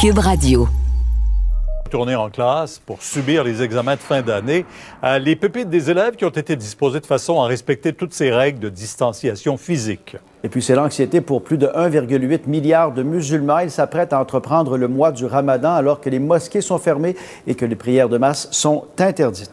Cube Radio. Tourner en classe pour subir les examens de fin d'année. Euh, les pupitres des élèves qui ont été disposés de façon à respecter toutes ces règles de distanciation physique. Et puis c'est l'anxiété pour plus de 1,8 milliard de musulmans. Ils s'apprêtent à entreprendre le mois du ramadan alors que les mosquées sont fermées et que les prières de masse sont interdites.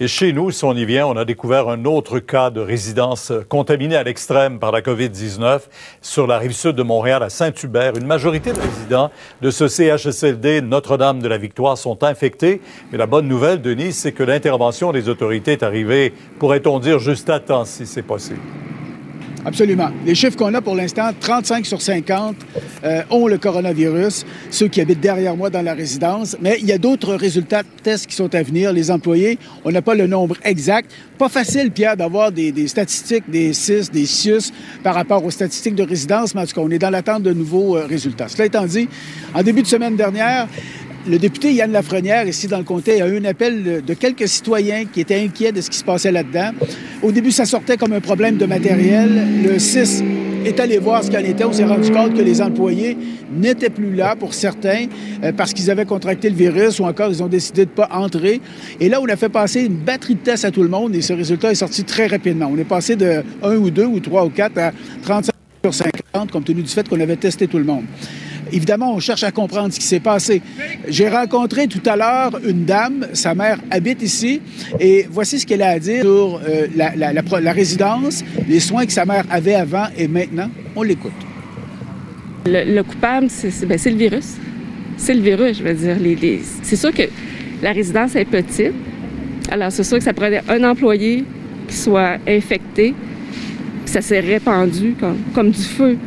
Et chez nous, si on y vient, on a découvert un autre cas de résidence contaminée à l'extrême par la COVID-19 sur la rive sud de Montréal, à Saint-Hubert. Une majorité de résidents de ce CHSLD Notre-Dame de la Victoire sont infectés. Mais la bonne nouvelle, Denis, c'est que l'intervention des autorités est arrivée, pourrait-on dire, juste à temps, si c'est possible. Absolument. Les chiffres qu'on a pour l'instant, 35 sur 50 euh, ont le coronavirus, ceux qui habitent derrière moi dans la résidence. Mais il y a d'autres résultats de tests qui sont à venir. Les employés, on n'a pas le nombre exact. Pas facile, Pierre, d'avoir des, statistiques, des CIS, des CIUS par rapport aux statistiques de résidence, mais en tout cas, on est dans l'attente de nouveaux euh, résultats. Cela étant dit, en début de semaine dernière, le député Yann Lafrenière, ici dans le comté, a eu un appel de quelques citoyens qui étaient inquiets de ce qui se passait là-dedans. Au début, ça sortait comme un problème de matériel. Le 6 est allé voir ce qu'il en était. On s'est rendu compte que les employés n'étaient plus là pour certains euh, parce qu'ils avaient contracté le virus ou encore ils ont décidé de ne pas entrer. Et là, on a fait passer une batterie de tests à tout le monde et ce résultat est sorti très rapidement. On est passé de 1 ou 2 ou 3 ou 4 à 35 sur 50 compte tenu du fait qu'on avait testé tout le monde. Évidemment, on cherche à comprendre ce qui s'est passé. J'ai rencontré tout à l'heure une dame, sa mère habite ici, et voici ce qu'elle a à dire sur euh, la, résidence, les soins que sa mère avait avant et maintenant. On l'écoute. Le, le, coupable, c'est ben, le virus. C'est le virus, je veux dire. C'est sûr que la résidence est petite. Alors, c'est sûr que ça prenait un employé qui soit infecté, ça s'est répandu comme du feu.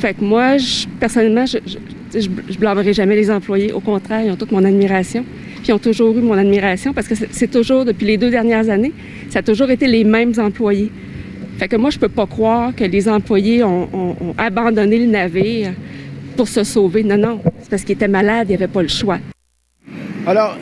Fait que moi, je, personnellement, je, blâmerai jamais les employés. Au contraire, ils ont toute mon admiration. Puis ils ont toujours eu mon admiration parce que c'est toujours, depuis les deux dernières années, ça a toujours été les mêmes employés. Fait que moi, je peux pas croire que les employés ont, abandonné le navire pour se sauver. Non, non. C'est parce qu'ils étaient malades, ils n'avaient pas le choix. Alors,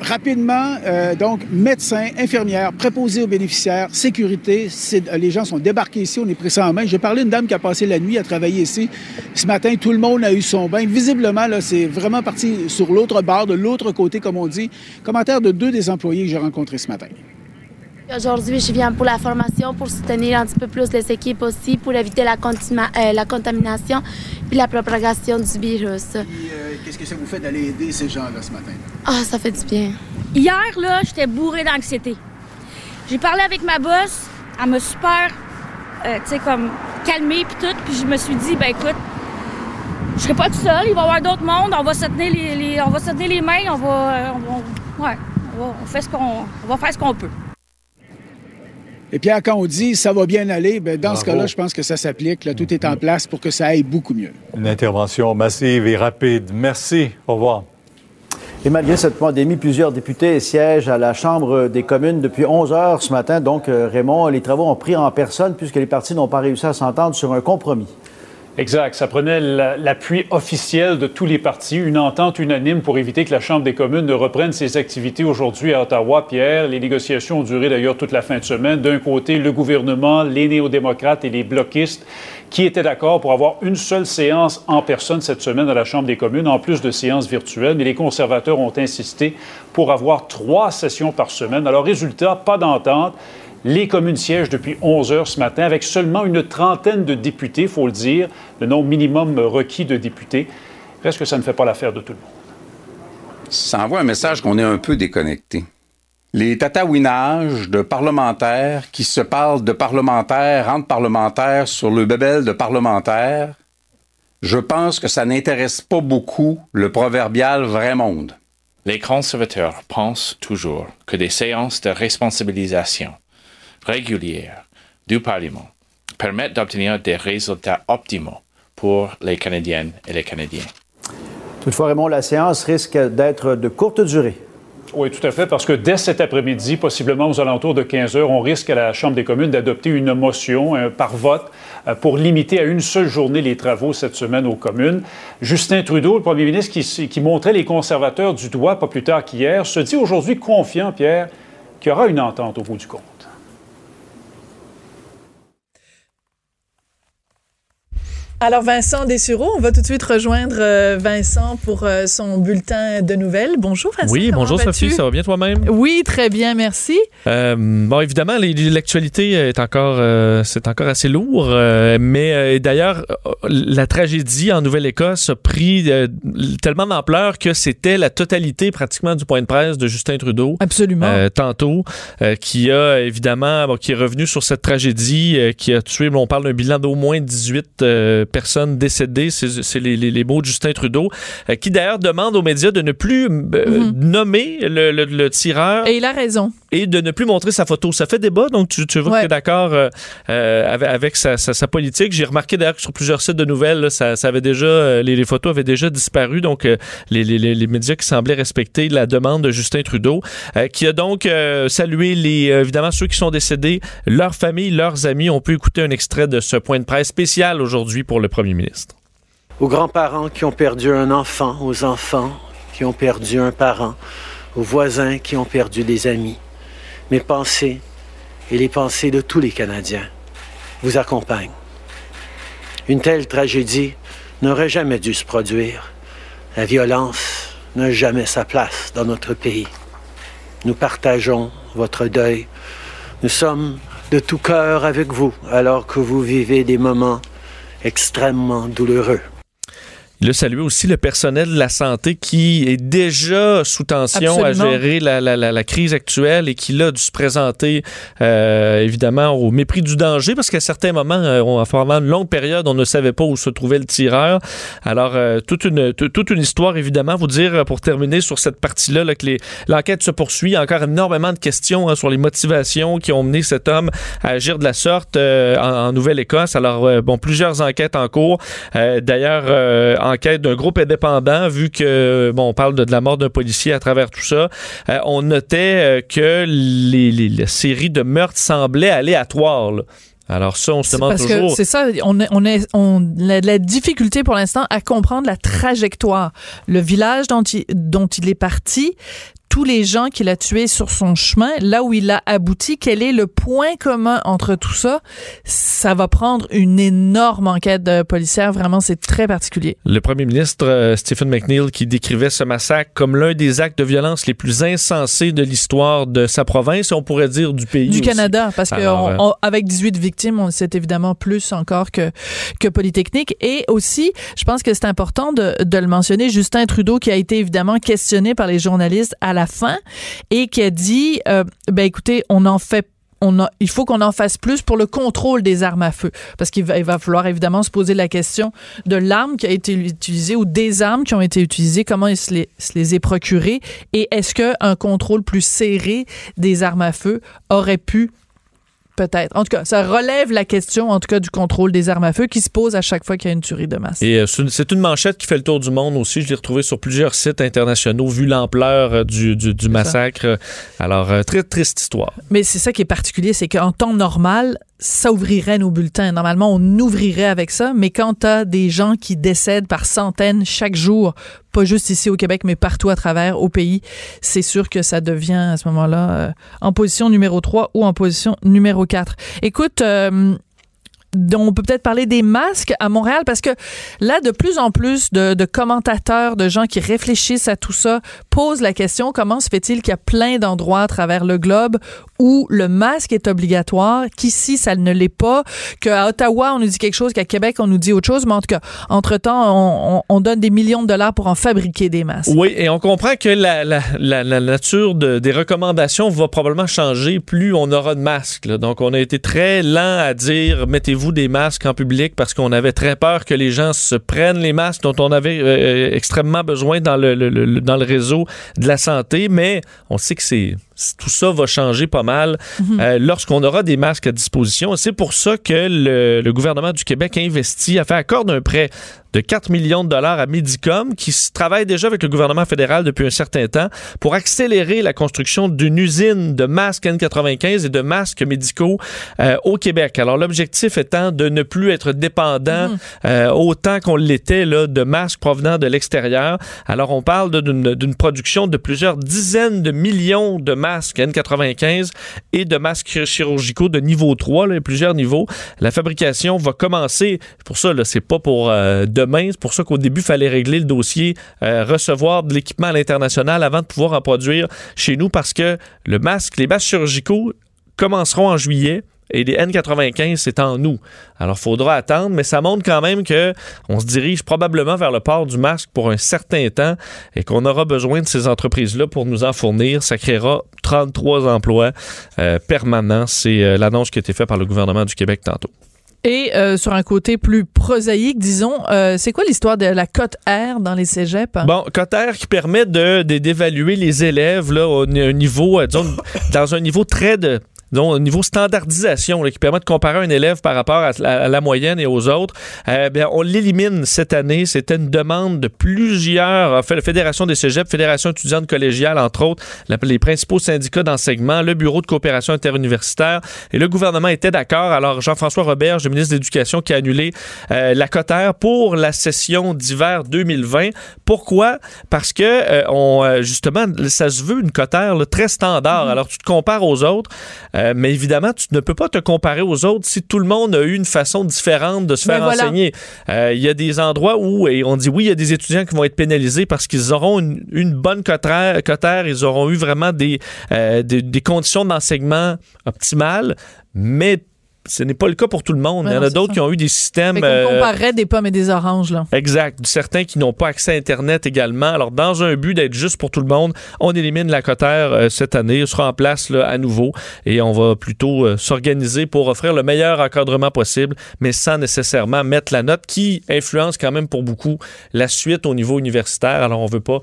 rapidement, euh, donc, médecins, infirmières, préposés aux bénéficiaires, sécurité, les gens sont débarqués ici, on est pris en main. J'ai parlé d'une dame qui a passé la nuit à travailler ici. Ce matin, tout le monde a eu son bain. Visiblement, là, c'est vraiment parti sur l'autre bord, de l'autre côté, comme on dit. Commentaire de deux des employés que j'ai rencontrés ce matin. Aujourd'hui, je viens pour la formation, pour soutenir un petit peu plus les équipes aussi, pour éviter la, euh, la contamination et la propagation du virus. Euh, Qu'est-ce que ça vous fait d'aller aider ces gens-là ce matin? Ah, ça fait du bien. Hier, là, j'étais bourrée d'anxiété. J'ai parlé avec ma boss, elle m'a super, euh, tu sais, comme calmée puis tout, puis je me suis dit, ben écoute, je serai pas tout seul, il va y avoir d'autres mondes, on va se tenir les, les, on va se tenir les mains, on va, on ouais, on va, on fait ce qu'on, on va faire ce qu'on peut. Et Pierre, quand on dit ça va bien aller, bien, dans Bravo. ce cas-là, je pense que ça s'applique. Tout est en place pour que ça aille beaucoup mieux. Une intervention massive et rapide. Merci. Au revoir. Et malgré cette pandémie, plusieurs députés siègent à la Chambre des communes depuis 11 heures ce matin. Donc, Raymond, les travaux ont pris en personne puisque les partis n'ont pas réussi à s'entendre sur un compromis. Exact. Ça prenait l'appui officiel de tous les partis, une entente unanime pour éviter que la Chambre des communes ne reprenne ses activités aujourd'hui à Ottawa. Pierre, les négociations ont duré d'ailleurs toute la fin de semaine. D'un côté, le gouvernement, les néo-démocrates et les bloquistes qui étaient d'accord pour avoir une seule séance en personne cette semaine à la Chambre des communes, en plus de séances virtuelles. Mais les conservateurs ont insisté pour avoir trois sessions par semaine. Alors, résultat, pas d'entente. Les communes siègent depuis 11 heures ce matin avec seulement une trentaine de députés, il faut le dire, le nombre minimum requis de députés. Reste que ça ne fait pas l'affaire de tout le monde. Ça envoie un message qu'on est un peu déconnecté. Les tatouinages de parlementaires qui se parlent de parlementaires entre parlementaires sur le bébel de parlementaires, je pense que ça n'intéresse pas beaucoup le proverbial vrai monde. Les conservateurs pensent toujours que des séances de responsabilisation régulières du Parlement permettent d'obtenir des résultats optimaux pour les Canadiennes et les Canadiens. Toutefois, Raymond, la séance risque d'être de courte durée. Oui, tout à fait, parce que dès cet après-midi, possiblement aux alentours de 15 heures, on risque à la Chambre des communes d'adopter une motion euh, par vote euh, pour limiter à une seule journée les travaux cette semaine aux communes. Justin Trudeau, le premier ministre qui, qui montrait les conservateurs du doigt pas plus tard qu'hier, se dit aujourd'hui confiant, Pierre, qu'il y aura une entente au bout du compte. Alors, Vincent Dessureau, on va tout de suite rejoindre euh, Vincent pour euh, son bulletin de nouvelles. Bonjour, Vincent. Oui, bonjour, Sophie. Ça va bien toi-même? Oui, très bien, merci. Euh, bon, évidemment, l'actualité est encore, c'est encore assez lourd, mais d'ailleurs, la tragédie en Nouvelle-Écosse a pris tellement d'ampleur que c'était la totalité pratiquement du point de presse de Justin Trudeau. Absolument. tantôt, qui a évidemment, qui est revenu sur cette tragédie qui a tué, on parle d'un bilan d'au moins 18 personnes décédées. C'est les, les, mots de Justin Trudeau, euh, qui d'ailleurs demande aux médias de ne plus euh, mhm. nommer le, tireur. Et il a raison. Et de ne plus montrer sa photo. Ça fait débat, donc tu, tu vois que tu es d'accord euh, avec, sa, sa, politique. J'ai remarqué d'ailleurs que sur plusieurs sites de nouvelles, ça, ça, avait déjà, les, photos avaient déjà disparu. Donc, les, les, médias qui semblaient respecter la demande de Justin Trudeau, qui a donc salué les, évidemment ceux qui sont décédés, leurs familles, leurs amis. On peut écouter un extrait de ce point de presse spécial aujourd'hui pour le premier ministre. Aux grands-parents qui ont perdu un enfant, aux enfants qui ont perdu un parent, aux voisins qui ont perdu des amis, mes pensées et les pensées de tous les Canadiens vous accompagnent. Une telle tragédie n'aurait jamais dû se produire. La violence n'a jamais sa place dans notre pays. Nous partageons votre deuil. Nous sommes de tout cœur avec vous alors que vous vivez des moments extrêmement douloureux. Il a salué aussi le personnel de la santé qui est déjà sous tension à gérer la, la, la, crise actuelle et qui là dû se présenter euh, évidemment au mépris du danger parce qu'à certains moments, euh, pendant une longue période, on ne savait pas où se trouvait le tireur. Alors euh, toute une toute une histoire évidemment. Vous dire pour terminer sur cette partie-là là, que l'enquête se poursuit. Encore énormément de questions hein, sur les motivations qui ont mené cet homme à agir de la sorte en, en Nouvelle-Écosse. Alors bon, plusieurs enquêtes en cours. D'ailleurs en d'un groupe indépendant, vu que, bon, on parle de, la mort d'un policier à travers tout ça, euh, on notait euh, que les, les, la série de meurtres semblait aléatoire. Alors ça, on se demande parce toujours. C'est ça, on, on, est, on a de la difficulté pour l'instant à comprendre la trajectoire. Le village dont il, dont il est parti, tous les gens qu'il a tués sur son chemin, là où il a abouti, quel est le point commun entre tout ça? Ça va prendre une énorme enquête policière. Vraiment, c'est très particulier. Le premier ministre euh, Stephen McNeil qui décrivait ce massacre comme l'un des actes de violence les plus insensés de l'histoire de sa province, on pourrait dire du pays. Du Canada, parce qu'avec 18 victimes, c'est évidemment plus encore que, que Polytechnique. Et aussi, je pense que c'est important de, de le mentionner, Justin Trudeau qui a été évidemment questionné par les journalistes à la fin et qui a dit euh, ben écoutez, on en fait il faut qu'on en fasse plus pour le contrôle des armes à feu. Parce qu'il va, falloir évidemment se poser la question de l'arme qui a été utilisée ou des armes qui ont été utilisées, comment il se les, se les procurées et est-ce qu'un contrôle plus serré des armes à feu aurait pu Peut-être. En tout cas, ça relève la question, en tout cas, du contrôle des armes à feu qui se pose à chaque fois qu'il y a une tuerie de masse. Et euh, c'est une manchette qui fait le tour du monde aussi. Je l'ai retrouvée sur plusieurs sites internationaux, vu l'ampleur euh, du, du, massacre. Alors, euh, très triste histoire. Mais c'est ça qui est particulier, c'est qu'en temps normal, ça ouvrirait nos bulletins. Normalement, on ouvrirait avec ça, mais quand tu as des gens qui décèdent par centaines chaque jour, pas juste ici au Québec, mais partout à travers au pays, c'est sûr que ça devient à ce moment-là euh, en position numéro 3 ou en position numéro 4. Écoute, euh, on peut peut-être parler des masques à Montréal parce que là, de plus en plus de, commentateurs, de gens qui réfléchissent à tout ça, posent la question comment se fait-il qu'il y a plein d'endroits à travers le globe où le masque est obligatoire, qu'ici ça ne l'est pas, qu'à Ottawa on nous dit quelque chose, qu'à Québec on nous dit autre chose, mais en tout cas, entre-temps, on, on, donne des millions de dollars pour en fabriquer des masques. Oui, et on comprend que la, nature de, des recommandations va probablement changer plus on aura de masques. Donc on a été très lent à dire mettez-vous des masques en public parce qu'on avait très peur que les gens se prennent les masques dont on avait euh, extrêmement besoin dans le, dans le réseau de la santé, mais on sait que c'est tout ça va changer pas mal mhm. euh, lorsqu'on aura des masques à disposition. C'est pour ça que le, le, gouvernement du Québec a investi, a fait accord d'un prêt de 4 millions de dollars à Medicom, qui travaille déjà avec le gouvernement fédéral depuis un certain temps pour accélérer la construction d'une usine de masques N95 et de masques médicaux euh, au Québec. Alors, l'objectif étant de ne plus être dépendant mhm. euh, autant qu'on l'était de masques provenant de l'extérieur. Alors, on parle d'une production de plusieurs dizaines de millions de masques N95 et de masques chirurgicaux de niveau 3, là, plusieurs niveaux. La fabrication va commencer, pour ça, c'est pas pour euh, demain, c'est pour ça qu'au début, il fallait régler le dossier, euh, recevoir de l'équipement à l'international avant de pouvoir en produire chez nous parce que le masque, les masques chirurgicaux commenceront en juillet et les N95, c'est en nous. Alors, il faudra attendre, mais ça montre quand même que on se dirige probablement vers le port du masque pour un certain temps et qu'on aura besoin de ces entreprises-là pour nous en fournir. Ça créera 33 emplois euh, permanents. C'est euh, l'annonce qui a été faite par le gouvernement du Québec tantôt. Et euh, sur un côté plus prosaïque, disons, c'est quoi l'histoire de la cote R dans les cégeps? Bon, cote R qui permet de d'évaluer les élèves là, au, niveau, disons, dans un niveau très de donc, au niveau standardisation qui permet de comparer un élève par rapport à la, moyenne et aux autres, euh, bien, on l'élimine cette année. C'était une demande de plusieurs, la Fédération des cégeps, Fédération étudiante collégiale, entre autres, les principaux syndicats d'enseignement, le Bureau de coopération interuniversitaire. Et le gouvernement était d'accord. Alors, Jean-François Robert, le ministre de l'Éducation, qui a annulé euh, la cotère pour la session d'hiver 2020. Pourquoi? Parce que, euh, on, justement, ça se veut une cotère très standard. Mm-hmm. Alors, tu te compares aux autres. Euh, mais évidemment, tu ne peux pas te comparer aux autres si tout le monde a eu une façon différente de se faire enseigner. Euh, il y a des endroits où, et on dit oui, il y a des étudiants qui vont être pénalisés parce qu'ils auront une, bonne cotère, ils auront eu vraiment des, euh, des, des conditions d'enseignement optimales, mais ce n'est pas le cas pour tout le monde. Il y en a d'autres qui ont eu des systèmes. on euh, comparerait des pommes et des oranges, là. Exact. Certains qui n'ont pas accès à Internet également. Alors, dans un but d'être juste pour tout le monde, on élimine la cotère euh, cette année. On sera en place là, à nouveau et on va plutôt euh, s'organiser pour offrir le meilleur encadrement possible, mais sans nécessairement mettre la note qui influence quand même pour beaucoup la suite au niveau universitaire. Alors, on veut pas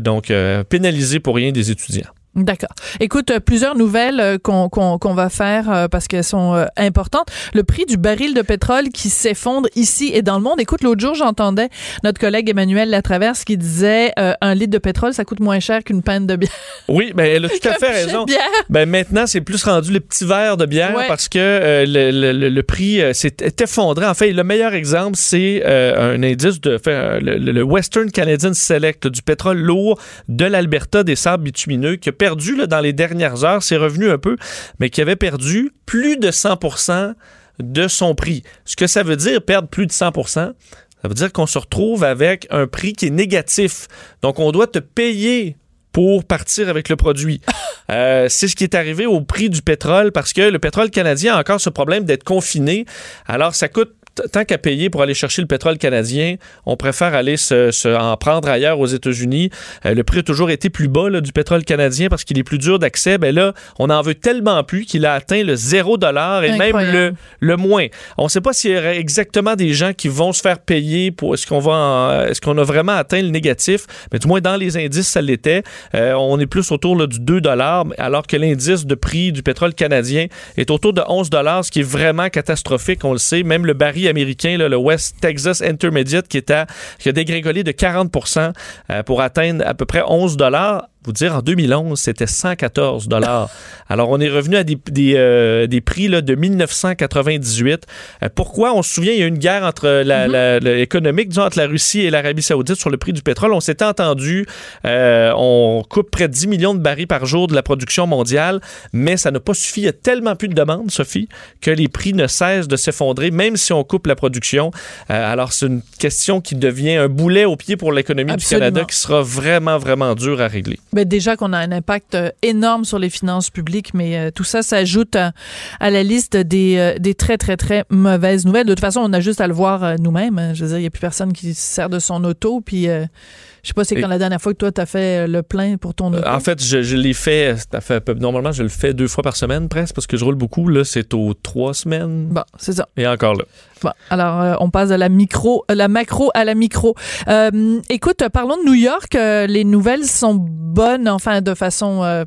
donc pénaliser pour rien des étudiants. D'accord. Écoute, euh, plusieurs nouvelles euh, qu'on va faire euh, parce qu'elles sont importantes. Le prix du baril de pétrole qui s'effondre ici et dans le monde. Écoute, l'autre jour, j'entendais notre collègue Emmanuel Latraverse qui disait un litre de pétrole, ça coûte moins cher qu'une pinte de bière. Oui, ben elle a tout à fait raison. Ben maintenant, c'est plus rendu les petits verres de bière parce que le, le, prix s'est effondré. En fait, le meilleur exemple, c'est un indice de le, Western Canadian Select du pétrole lourd de l'Alberta des sables bitumineux qui a perdu dans les dernières heures, c'est revenu un peu, mais qui avait perdu plus de 100% de son prix. Ce que ça veut dire, perdre plus de 100% ça veut dire qu'on se retrouve avec un prix qui est négatif. Donc, on doit te payer pour partir avec le produit. Euh, c'est ce qui est arrivé au prix du pétrole parce que le pétrole canadien a encore ce problème d'être confiné. Alors, ça coûte tant qu'à payer pour aller chercher le pétrole canadien, on préfère aller se, en prendre ailleurs aux États-Unis. Euh, le prix a toujours été plus bas du pétrole canadien parce qu'il est plus dur d'accès. Ben là, on en veut tellement plus qu'il a atteint le zéro dollar et même le, le moins. On ne sait pas s'il y aurait exactement des gens qui vont se faire payer pour est-ce qu'on va est-ce qu'on a vraiment atteint le négatif, mais du moins dans les indices ça l'était. Euh, on est plus autour du 2 dollars alors que l'indice de prix du pétrole canadien est autour de 11 dollars, ce qui est vraiment catastrophique, on le sait. Même le baril américain, le West Texas Intermediate, qui, est à, qui a dégringolé de 40 euh, pour atteindre à peu près 11 dollars vous dire, en 2011, c'était 114 dollars. Alors, on est revenu à des, des, euh, des prix là, de 1998. Euh, pourquoi? On se souvient, il y a eu une guerre entre la, mm-hmm. économique, disons, entre la Russie et l'Arabie saoudite sur le prix du pétrole. On s'était entendu, euh, on coupe près de 10 millions de barils par jour de la production mondiale, mais ça n'a pas suffi. Il y a tellement plus de demandes, Sophie, que les prix ne cessent de s'effondrer, même si on coupe la production. alors, c'est une question qui devient un boulet au pied pour l'économie du Canada qui sera vraiment, vraiment dur à régler. Ben déjà qu'on a un impact euh, énorme sur les finances publiques, mais euh, tout ça s'ajoute à, la liste des, euh, des, très, très, très mauvaises nouvelles. De toute façon, on a juste à le voir nous-mêmes. Je veux dire, il n'y a plus personne qui se sert de son auto, puis... Je sais pas, c'est quand la dernière fois que toi, tu as fait le plein pour ton auto? En fait, je, je l'ai fait, fait, Normalement, je le fais deux fois par semaine presque parce que je roule beaucoup. Là, c'est aux trois semaines. Bon, c'est ça. Et encore là. Bon, alors, on passe de la micro, la macro à la micro. écoute, parlons de New York. les nouvelles sont bonnes, enfin, de façon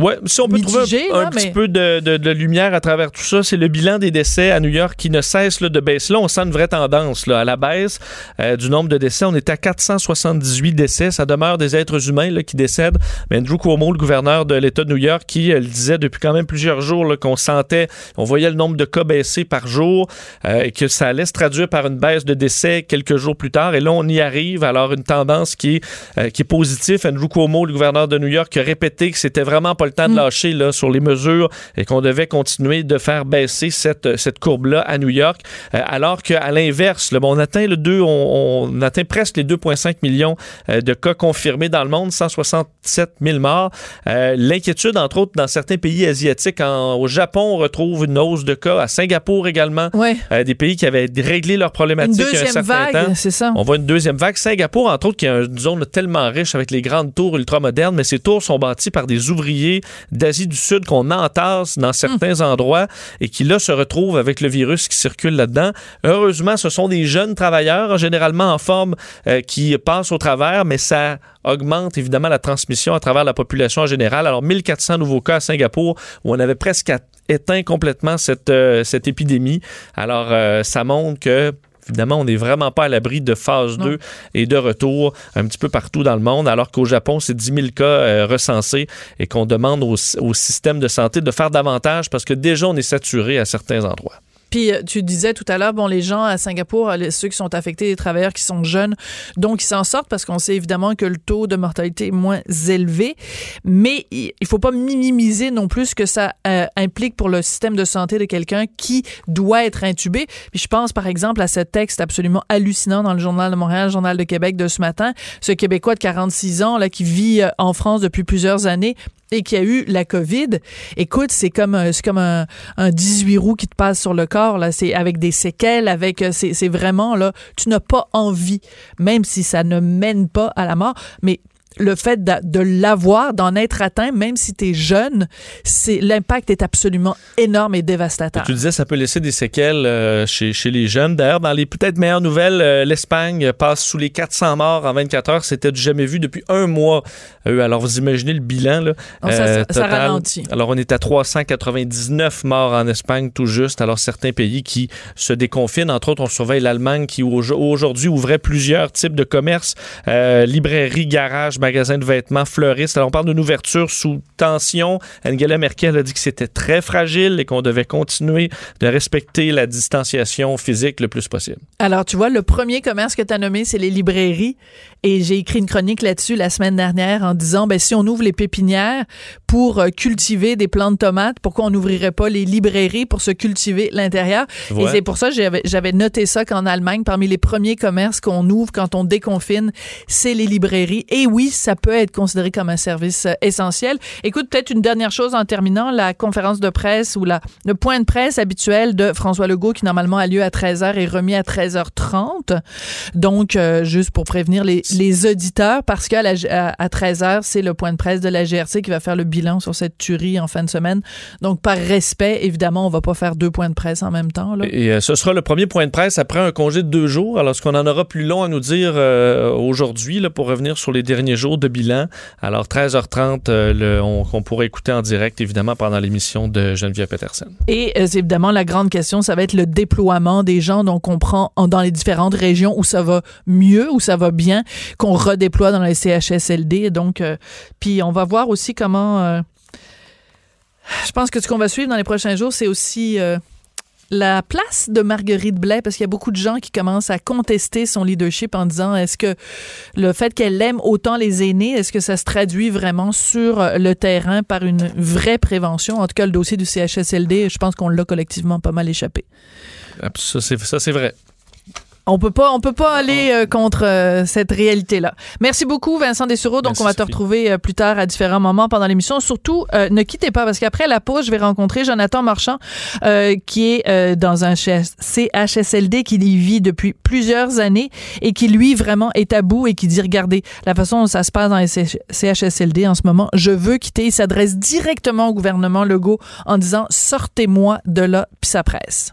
Oui, si on peut trouver un, petit peu de, lumière à travers tout ça, c'est le bilan des décès à New York qui ne cesse de baisser. Là, on sent une vraie tendance là, à la baisse euh, du nombre de décès. On est à 478 décès. Ça demeure des êtres humains là, qui décèdent. Mais Andrew Cuomo, le gouverneur de l'État de New York, qui euh, le disait depuis quand même plusieurs jours qu'on sentait, on voyait le nombre de cas baisser par jour euh, et que ça allait se traduire par une baisse de décès quelques jours plus tard. Et là, on y arrive. Alors, une tendance qui est, qui est positive. Andrew Cuomo, le gouverneur de New York, a répété que c'était vraiment pas le temps de mm. lâcher là, sur les mesures et qu'on devait continuer de faire baisser cette, cette courbe-là à New York, euh, alors qu'à l'inverse, bon, on atteint le 2, on, atteint presque les 2,5 millions euh, de cas confirmés dans le monde, 167 000 morts. Euh, l'inquiétude, entre autres, dans certains pays asiatiques. au Japon, on retrouve une hausse de cas. À Singapour également, des pays qui avaient réglé leurs problématiques une deuxième vague, c'est ça. On voit une deuxième vague. Singapour, entre autres, qui est une zone tellement riche avec les grandes tours ultramodernes, mais ces tours sont bâties par des ouvriers d'Asie du Sud qu'on entasse dans certains endroits et qui là se retrouvent avec le virus qui circule là-dedans. Heureusement, ce sont des jeunes travailleurs, généralement en forme, euh, qui passent au travers, mais ça augmente évidemment la transmission à travers la population en général. Alors 1400 nouveaux cas à Singapour où on avait presque éteint complètement cette, euh, cette épidémie. Alors euh, ça montre que Évidemment, on n'est vraiment pas à l'abri de phase 2 et de retour un petit peu partout dans le monde, alors qu'au Japon, c'est 10 000 cas euh, recensés et qu'on demande au, au système de santé de faire davantage parce que déjà, on est saturé à certains endroits. Puis euh, tu disais tout à l'heure, bon, les gens à Singapour, ceux qui sont affectés, les travailleurs qui sont jeunes, donc ils s'en sortent parce qu'on sait évidemment que le taux de mortalité est moins élevé, mais il faut pas minimiser non plus ce que ça euh, implique pour le système de santé de quelqu'un qui doit être intubé. Puis je pense par exemple à ce texte absolument hallucinant dans le journal de Montréal, le journal de Québec de ce matin, ce Québécois de 46 ans là qui vit euh, en France depuis plusieurs années et qui a eu la COVID, écoute, c'est comme c'est comme un, un 18 roues qui te passe sur le corps là, c'est avec des séquelles, avec euh, c'est vraiment là, tu n'as pas envie, même si ça ne mène pas à la mort, mais le fait de, l'avoir, d'en être atteint, même si tu es jeune, c'est l'impact est absolument énorme et dévastateur. Tu disais ça peut laisser des séquelles euh, chez, chez, les jeunes. D'ailleurs, dans les peut-être meilleures nouvelles, euh, l'Espagne passe sous les 400 morts en 24 heures. C'était jamais vu depuis un mois. Euh, alors, vous imaginez le bilan. Là, ça, ça, ralentit. Alors, on est à 399 morts en Espagne tout juste. Alors, certains pays qui se déconfinent. Entre autres, on surveille l'Allemagne qui aujourd'hui ouvrait plusieurs types de commerces, librairies, garages, magasin de vêtements, fleuristes. Alors, on parle d'une ouverture sous tension. Angela Merkel a dit que c'était très fragile et qu'on devait continuer de respecter la distanciation physique le plus possible. Alors, tu vois, le premier commerce que tu as nommé, c'est les librairies. Et j'ai écrit une chronique là-dessus la semaine dernière en disant, ben, si on ouvre les pépinières pour euh, cultiver des plantes de tomates, pourquoi on n'ouvrirait pas les librairies pour se cultiver l'intérieur? Et c'est pour ça que j'avais noté ça qu'en Allemagne, parmi les premiers commerces qu'on ouvre quand on déconfine, c'est les librairies. Et oui, ça peut être considéré comme un service euh, essentiel. Écoute, peut-être une dernière chose en terminant, la conférence de presse ou la, le point de presse habituel de François Legault qui normalement a lieu à 13h est remis à 13h30. Donc, euh, juste pour prévenir les, les auditeurs, parce qu'à à, 13h, c'est le point de presse de la GRC qui va faire le bilan sur cette tuerie en fin de semaine. Donc, par respect, évidemment, on va pas faire deux points de presse en même temps. Là. Et euh, ce sera le premier point de presse après un congé de deux jours. Alors, ce qu'on en aura plus long à nous dire aujourd'hui, pour revenir sur les derniers jours de bilan. Alors, 13h30, euh, le, on, pourrait écouter en direct, évidemment, pendant l'émission de Geneviève Peterson. Et euh, évidemment, la grande question, ça va être le déploiement des gens. Donc, on prend dans les différentes régions où ça va mieux, où ça va bien, qu'on redéploie dans les CHSLD. Donc, euh, puis on va voir aussi comment... je pense que ce qu'on va suivre dans les prochains jours, c'est aussi la place de Marguerite Blais, parce qu'il y a beaucoup de gens qui commencent à contester son leadership en disant est-ce que le fait qu'elle aime autant les aînés, est-ce que ça se traduit vraiment sur le terrain par une vraie prévention? En tout cas, le dossier du CHSLD, je pense qu'on l'a collectivement pas mal échappé. Ça, c'est vrai. On peut pas, on peut pas aller euh, contre euh, cette réalité-là. Merci beaucoup, Vincent Dessureau. Donc, on va te retrouver euh, plus tard à différents moments pendant l'émission. Surtout, ne quittez pas parce qu'après la pause, je vais rencontrer Jonathan Marchand, qui est dans un CHSLD qui y vit depuis plusieurs années et qui lui vraiment est à bout et qui dit regardez la façon dont ça se passe dans les CHSLD en ce moment, je veux quitter. Il s'adresse directement au gouvernement Legault en disant sortez-moi de là puis ça presse.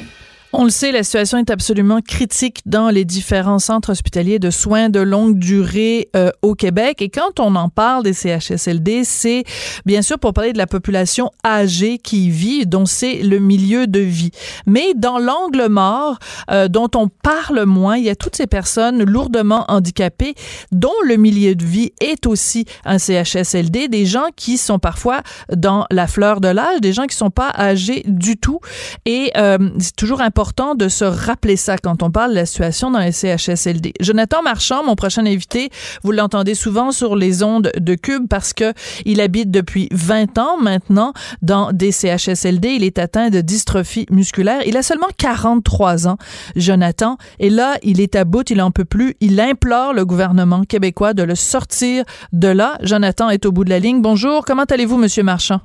On le sait, la situation est absolument critique dans les différents centres hospitaliers de soins de longue durée euh, au Québec. Et quand on en parle des CHSLD, c'est bien sûr pour parler de la population âgée qui y vit, dont c'est le milieu de vie. Mais dans l'angle mort, euh, dont on parle moins, il y a toutes ces personnes lourdement handicapées, dont le milieu de vie est aussi un CHSLD, des gens qui sont parfois dans la fleur de l'âge, des gens qui sont pas âgés du tout. Et euh, c'est toujours important important de se rappeler ça quand on parle de la situation dans les CHSLD. Jonathan Marchand, mon prochain invité, vous l'entendez souvent sur les ondes de Cube parce que il habite depuis 20 ans maintenant dans des CHSLD. Il est atteint de dystrophie musculaire. Il a seulement 43 ans, Jonathan. Et là, il est à bout, il en peut plus. Il implore le gouvernement québécois de le sortir de là. Jonathan est au bout de la ligne. Bonjour, comment allez-vous, Monsieur Marchand?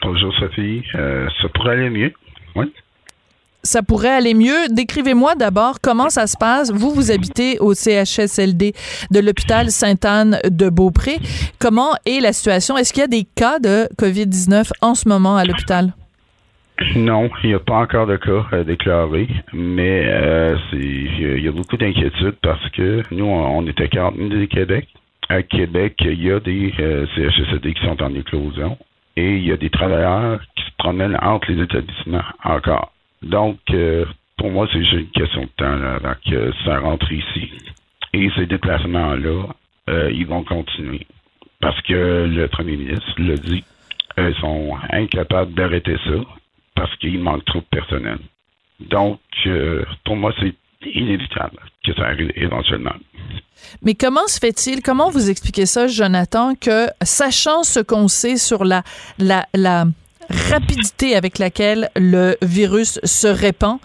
Bonjour, Sophie. Euh, ça pourrait aller mieux. Oui ça pourrait aller mieux. Décrivez-moi d'abord comment ça se passe. Vous, vous habitez au CHSLD de l'hôpital Sainte-Anne de Beaupré. Comment est la situation? Est-ce qu'il y a des cas de COVID-19 en ce moment à l'hôpital? Non, il n'y a pas encore de cas euh, déclarés, mais euh, il y, a beaucoup d'inquiétudes parce que nous, on, était 40 000 du Québec. À Québec, il y a des euh, CHSLD qui sont en éclosion et il y a des travailleurs qui se promènent entre les établissements encore. Donc, euh, pour moi, c'est juste une question de temps là, que ça rentre ici. Et ces déplacements-là, euh, ils vont continuer. Parce que le premier ministre l'a dit, ils sont incapables d'arrêter ça parce qu'il manque trop de personnel. Donc, euh, pour moi, c'est inévitable que ça arrive éventuellement. Mais comment se fait-il, comment vous expliquez ça, Jonathan, que sachant ce qu'on sait sur la, la, la rapidité avec laquelle le virus se répand,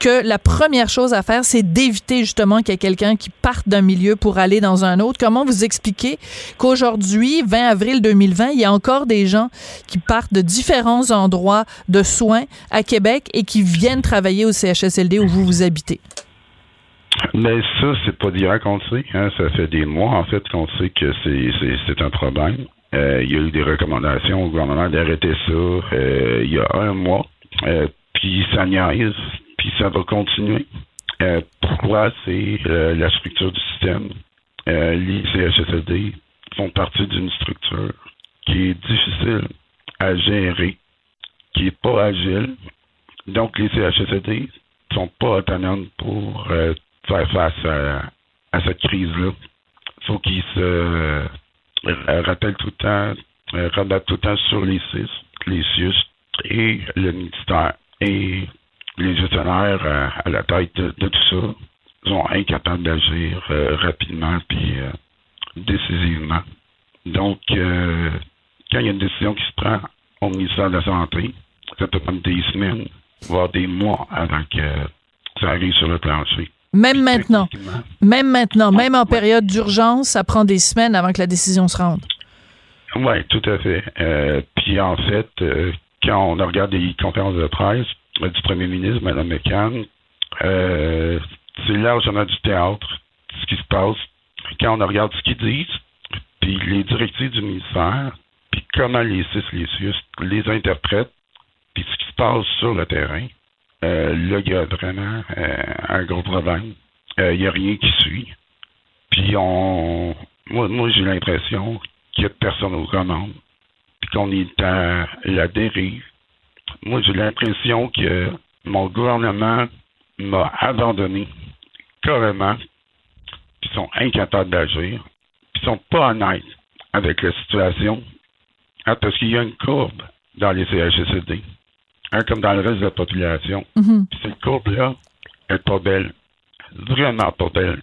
que la première chose à faire, c'est d'éviter justement qu'il y ait quelqu'un qui parte d'un milieu pour aller dans un autre. Comment vous expliquez qu'aujourd'hui, 20 avril 2020, il y a encore des gens qui partent de différents endroits de soins à Québec et qui viennent travailler au CHSLD où vous vous habitez? Mais ça, c'est pas d'hier qu'on le sait. Hein. Ça fait des mois, en fait, qu'on sait que c'est un problème. Euh, il y a eu des recommandations au gouvernement d'arrêter ça euh, il y a un mois. Euh, puis ça niaise, puis ça va continuer. pourquoi? C'est la structure du système. les CHSLD font partie d'une structure qui est difficile à gérer, qui est pas agile. Donc, les CHSLD sont pas autonomes pour faire face à, à cette crise-là. Il faut qu'ils se rappelle tout le temps, euh, rabatte tout le temps sur les CIS, les CIUS et le ministère. Et les gestionnaires euh, à, la tête de, tout ça sont incapables d'agir euh, rapidement puis décisivement. Donc, quand il y a une décision qui se prend au ministère de la Santé, ça peut prendre des semaines, voire des mois avant que ça arrive sur le plancher. Même maintenant. Même maintenant, même en période d'urgence, ça prend des semaines avant que la décision se rende. Oui, tout à fait. Euh, puis en fait, euh, quand on regarde les conférences de presse euh, du premier ministre, Mme McCann, c'est largement du théâtre, ce qui se passe. Quand on regarde ce qu'ils disent, puis les directives du ministère, puis comment les CIS, les CIUS les interprètent, puis ce qui se passe sur le terrain, là, il y a vraiment euh, un gros problème. Il n'y a rien qui suit. Puis on moi, moi j'ai l'impression qu'il n'y a personne aux commandes. Puis qu'on est à la dérive. Moi, j'ai l'impression que mon gouvernement m'a abandonné carrément. Puis ils sont incapables d'agir. Puis sont pas honnêtes avec la situation. Ah, parce qu'il y a une courbe dans les CHSLD. Hein, comme dans le reste de la population. Mhm. cette courbe-là n'est pas belle. Vraiment pas belle.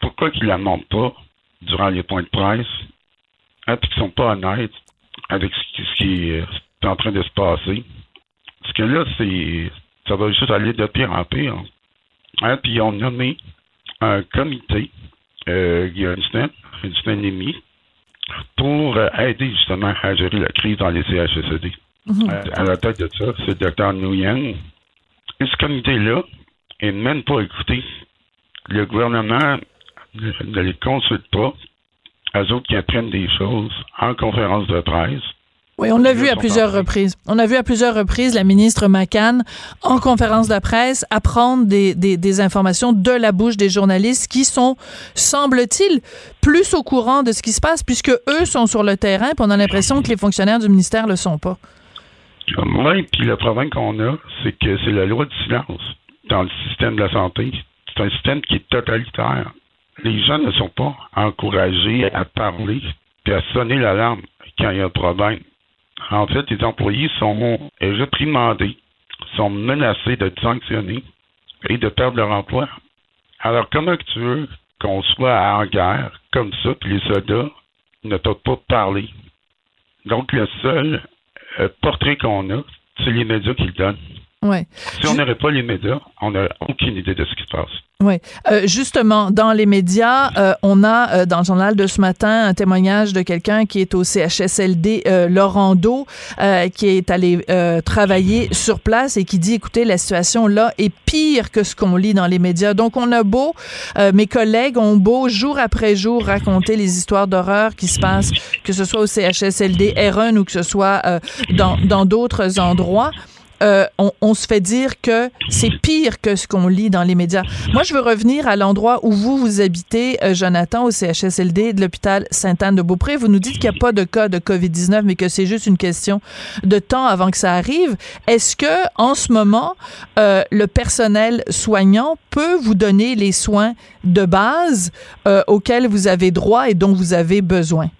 Pourquoi qu'ils la montrent pas durant les points de presse? Hein, puis qu'ils sont pas honnêtes avec ce qui est en train de se passer. Parce que là, c'est ça va juste aller de pire en pire. Hein, puis on a nommé un comité euh, il y a une semaine, une semaine et demie, pour euh, aider justement à gérer la crise dans les CHSLD. Mhm. Euh, à la tête de ça, c'est le docteur Nguyen. Et ce comité-là n'est même pas écouté. Le gouvernement ne les consulte pas. Eux autres qui apprennent des choses en conférence de presse. Oui, on l'a vu à plusieurs reprises. On a vu à plusieurs reprises la ministre McCann, en conférence de presse, apprendre des, des, des informations de la bouche des journalistes qui sont, semble-t-il, plus au courant de ce qui se passe puisque eux sont sur le terrain, puis on a l'impression que les fonctionnaires du ministère le sont pas. Oui, puis le problème qu'on a, c'est que c'est la loi du silence dans le système de la santé. C'est un système qui est totalitaire. Les gens ne sont pas encouragés à parler puis à sonner l'alarme quand il y a un problème. En fait, les employés sont réprimandés, sont menacés d'être sanctionnés et de perdre leur emploi. Alors, comment tu veux qu'on soit en guerre comme ça, puis les soldats ne peuvent pas parler? Donc, le seul euh, portrait qu'on a, c'est les médias qui le donnent. Ouais. Si on n'aurait pas les médias, on n'a aucune idée de ce qui se passe. Oui. Euh, justement, dans les médias, euh, on a euh, dans le journal de ce matin un témoignage de quelqu'un qui est au CHSLD Laurent qui est allé travailler sur place et qui dit, écoutez, la situation là est pire que ce qu'on lit dans les médias. Donc, on a beau, mes collègues ont beau jour après jour raconter les histoires d'horreur qui se passent, que ce soit au CHSLD R1 ou que ce soit dans d'autres endroits. Euh, on, se fait dire que c'est pire que ce qu'on lit dans les médias. Moi, je veux revenir à l'endroit où vous, vous habitez, euh, Jonathan, au CHSLD de l'hôpital Sainte-Anne-de-Beaupré. Vous nous dites qu'il n'y a pas de cas de COVID-19, mais que c'est juste une question de temps avant que ça arrive. Est-ce que, en ce moment, euh, le personnel soignant peut vous donner les soins de base auxquels vous avez droit et dont vous avez besoin?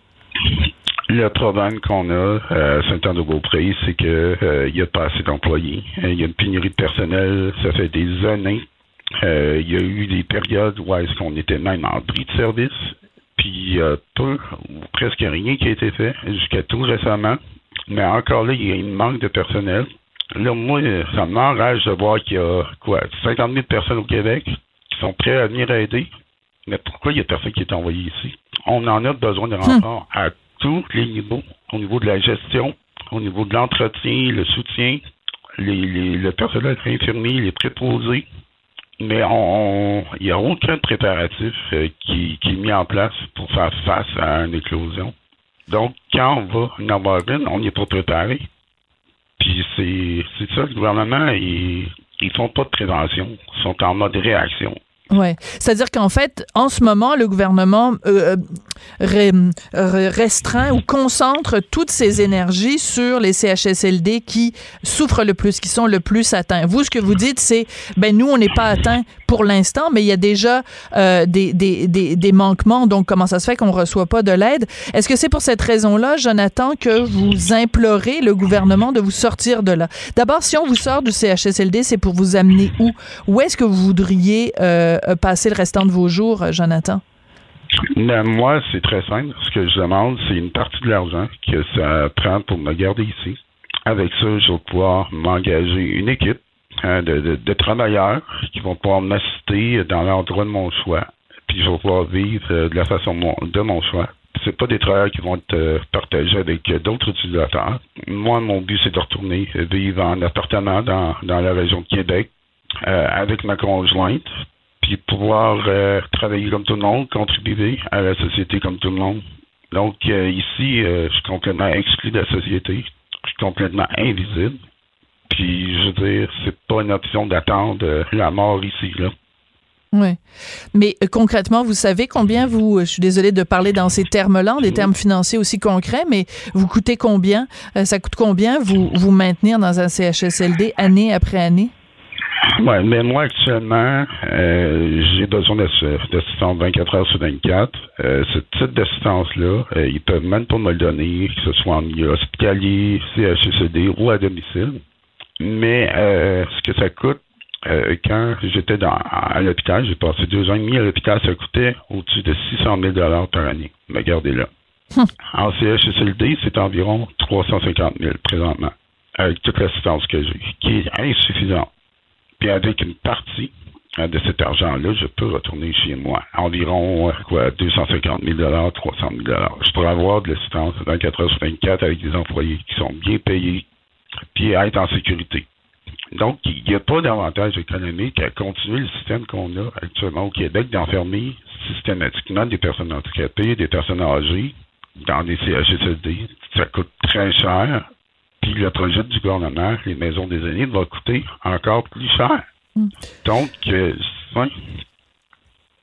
Le problème qu'on a à Saint-Anne-de-Beaupré, c'est que euh, il y a pas assez d'employés. Euh, il y a une pénurie de personnel. Ça fait des années. Euh, il y a eu des périodes où est-ce qu'on était même en bris de service. Puis il y a peu ou presque rien qui a été fait jusqu'à tout récemment. Mais encore là, il y a un manque de personnel. Là, moi, ça m'enrage de voir qu'il y a quoi, 50 000 personnes au Québec qui sont prêtes à venir aider. Mais pourquoi il y a personne qui est envoyé ici? On en a besoin de renfort à tous les niveaux, au niveau de la gestion, au niveau de l'entretien, le soutien, les, le personnel infirmier, les préposés. Mais il n'y a aucun préparatif euh, qui, est mis en place pour faire face à une éclosion. Donc, quand on va en avoir une, on n'y est pas préparé. Puis c'est ça, le gouvernement, ils, ils font pas de prévention. Ils sont en mode réaction. Ouais, c'est-à-dire qu'en fait, en ce moment, le gouvernement euh, restreint ou concentre toutes ses énergies sur les CHSLD qui souffrent le plus, qui sont le plus atteints. Vous, ce que vous dites, c'est, ben nous, on n'est pas atteints pour l'instant, mais il y a déjà euh, des, des, des, manquements. Donc, comment ça se fait qu'on reçoit pas de l'aide? Est-ce que c'est pour cette raison-là, Jonathan, que vous implorez le gouvernement de vous sortir de là? D'abord, si on vous sort du CHSLD, c'est pour vous amener où? Où est-ce que vous voudriez euh, passer le restant de vos jours, Jonathan? Ben, moi, c'est très simple. Ce que je demande, c'est une partie de l'argent que ça prend pour me garder ici. Avec ça, je vais pouvoir m'engager une équipe hein, de, travailleurs qui vont pouvoir m'assister dans l'endroit de mon choix. Puis je vais pouvoir vivre euh, de la façon de mon choix. C'est pas des travailleurs qui vont être partagés avec d'autres utilisateurs. Moi, mon but, c'est de retourner vivre en appartement dans, dans la région de Québec avec ma conjointe puis pouvoir euh, travailler comme tout le monde, contribuer à la société comme tout le monde. Donc euh, ici, euh, je suis complètement exclu de la société. Je suis complètement invisible. Puis je veux dire, c'est pas une option d'attendre la mort ici là. Oui. Mais concrètement, vous savez combien vous, je suis désolée de parler dans ces termes-là, des termes financiers aussi concrets, mais vous coûtez combien, ça coûte combien vous vous maintenir dans un CHSLD année après année? Oui, mais moi, actuellement, euh, j'ai besoin d'assistance 24 heures sur 24. Euh, ce type d'assistance-là, euh, ils peuvent même pas me le donner, que ce soit en milieu hospitalier, CHSD ou à domicile. Mais ce que ça coûte, quand j'étais à l'hôpital, j'ai passé deux ans et demi à l'hôpital, ça coûtait au-dessus de 600 000 par année. Me gardez là. En CHSLD, c'est environ 350 000 présentement, avec toute l'assistance que j'ai, qui est insuffisante. Puis avec une partie euh, de cet argent-là, je peux retourner chez moi. Environ, euh, quoi, 250 000 300 000 Je pourrais avoir de l'assistance 24 heures sur 24 avec des employés qui sont bien payés, puis être en sécurité. Donc, il n'y a pas d'avantage économique à continuer le système qu'on a actuellement au Québec d'enfermer systématiquement des personnes handicapées, des personnes âgées dans des CHSLD. Ça coûte très cher. Puis le projet du gouvernement, les maisons des aînés, va coûter encore plus cher. Mm. Donc, euh,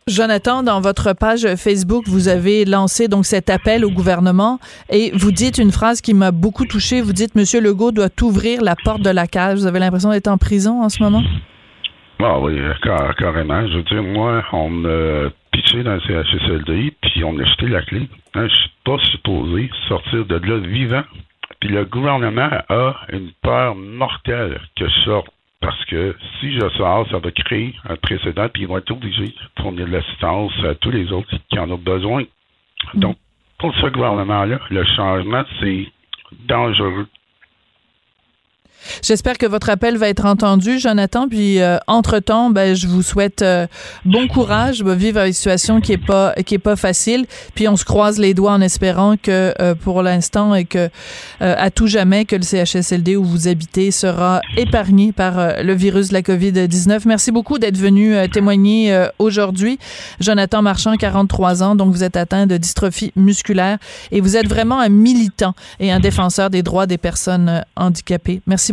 Jonathan, dans votre page Facebook, vous avez lancé donc cet appel au gouvernement et vous dites une phrase qui m'a beaucoup touché. Vous dites Monsieur Legault doit ouvrir la porte de la cage. Vous avez l'impression d'être en prison en ce moment? Ah oui, carrément. Je veux dire, moi, on m'a pitché dans le CHSLD, puis on a jeté la clé. Hein, je suis pas supposé sortir de là vivant. Puis le gouvernement a une peur mortelle que je sorte parce que si je sors, ça va créer un précédent, puis ils vont être obligés de fournir de l'assistance à tous les autres qui en ont besoin. Donc, pour ce gouvernement-là, le changement, c'est dangereux. J'espère que votre appel va être entendu, Jonathan. Puis euh, entre-temps, ben, je vous souhaite euh, bon courage, va vivre une situation qui est pas qui est pas facile. Puis on se croise les doigts en espérant que euh, pour l'instant et que à tout jamais que le CHSLD où vous habitez sera épargné par le virus de la COVID-19. Merci beaucoup d'être venu témoigner aujourd'hui. Jonathan Marchand, 43 ans, donc vous êtes atteint de dystrophie musculaire et vous êtes vraiment un militant et un défenseur des droits des personnes handicapées. Merci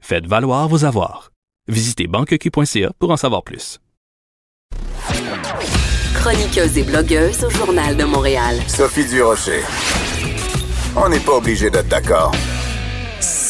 Faites valoir vos avoirs. Visitez banqueq.ca pour en savoir plus. Chroniqueuse et blogueuse au Journal de Montréal. Sophie Durocher. On n'est pas obligé d'être d'accord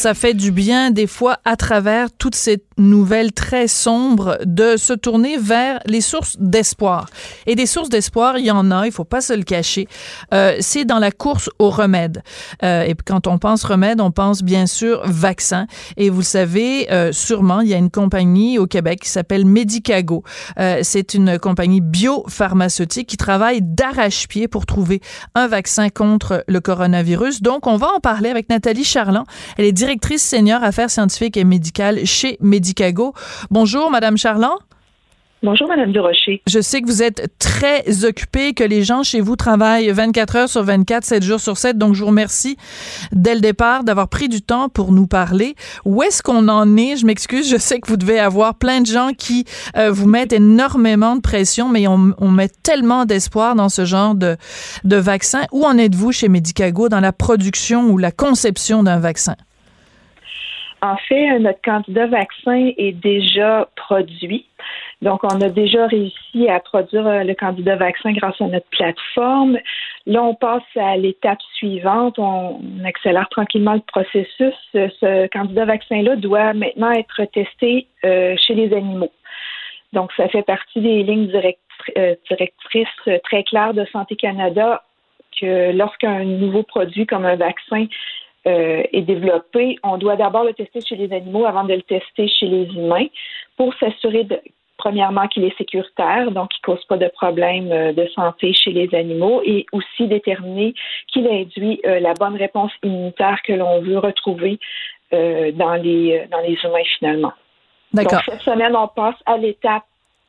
ça fait du bien des fois à travers toutes ces nouvelles très sombres de se tourner vers les sources d'espoir. Et des sources d'espoir, il y en a, il faut pas se le cacher. Euh, c'est dans la course au remède. Euh, et quand on pense remède, on pense bien sûr vaccin. Et vous le savez euh, sûrement, il y a une compagnie au Québec qui s'appelle Medicago. C'est une compagnie biopharmaceutique qui travaille d'arrache-pied pour trouver un vaccin contre le coronavirus. Donc, on va en parler avec Nathalie Charland. Elle est directrice senior affaires scientifiques et médicales chez Medicago. Bonjour, Madame Charland. Bonjour, Madame Durocher. Je sais que vous êtes très occupée, que les gens chez vous travaillent 24 heures sur 24, 7 jours sur 7. Donc, je vous remercie dès le départ d'avoir pris du temps pour nous parler. Où est-ce qu'on en est? Je m'excuse, je sais que vous devez avoir plein de gens qui euh, vous mettent énormément de pression, mais on, on met tellement d'espoir dans ce genre de, de vaccin. Où en êtes-vous chez Medicago dans la production ou la conception d'un vaccin? En fait, notre candidat vaccin est déjà produit. Donc, on a déjà réussi à produire euh, le candidat vaccin grâce à notre plateforme. Là, on passe à l'étape suivante. On, accélère tranquillement le processus. Ce candidat vaccin-là doit maintenant être testé euh, chez les animaux. Donc, ça fait partie des lignes euh, directrices très claires de Santé Canada que lorsqu'un nouveau produit comme un vaccin euh, est développé, on doit d'abord le tester chez les animaux avant de le tester chez les humains pour s'assurer premièrement qu'il est sécuritaire, donc qu'il ne cause pas de problèmes euh, de santé chez les animaux, et aussi déterminer qu'il induit euh, la bonne réponse immunitaire que l'on veut retrouver dans, les, dans les humains finalement. Donc cette semaine, on passe à l'étape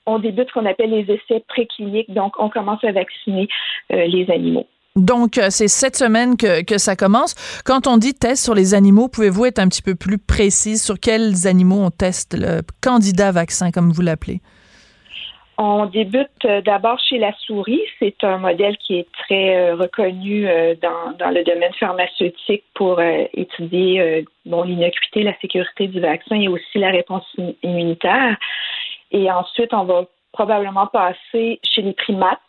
on débute ce qu'on appelle les essais précliniques, donc on commence à vacciner les animaux. Donc, euh, c'est cette semaine que, ça commence. Quand on dit test sur les animaux, pouvez-vous être un petit peu plus précise sur quels animaux on teste le candidat vaccin, comme vous l'appelez? On débute euh, d'abord chez la souris. C'est un modèle qui est très euh, reconnu dans, dans, le domaine pharmaceutique pour étudier bon, l'innocuité, la sécurité du vaccin et aussi la réponse immunitaire. Et ensuite, on va probablement passer chez les primates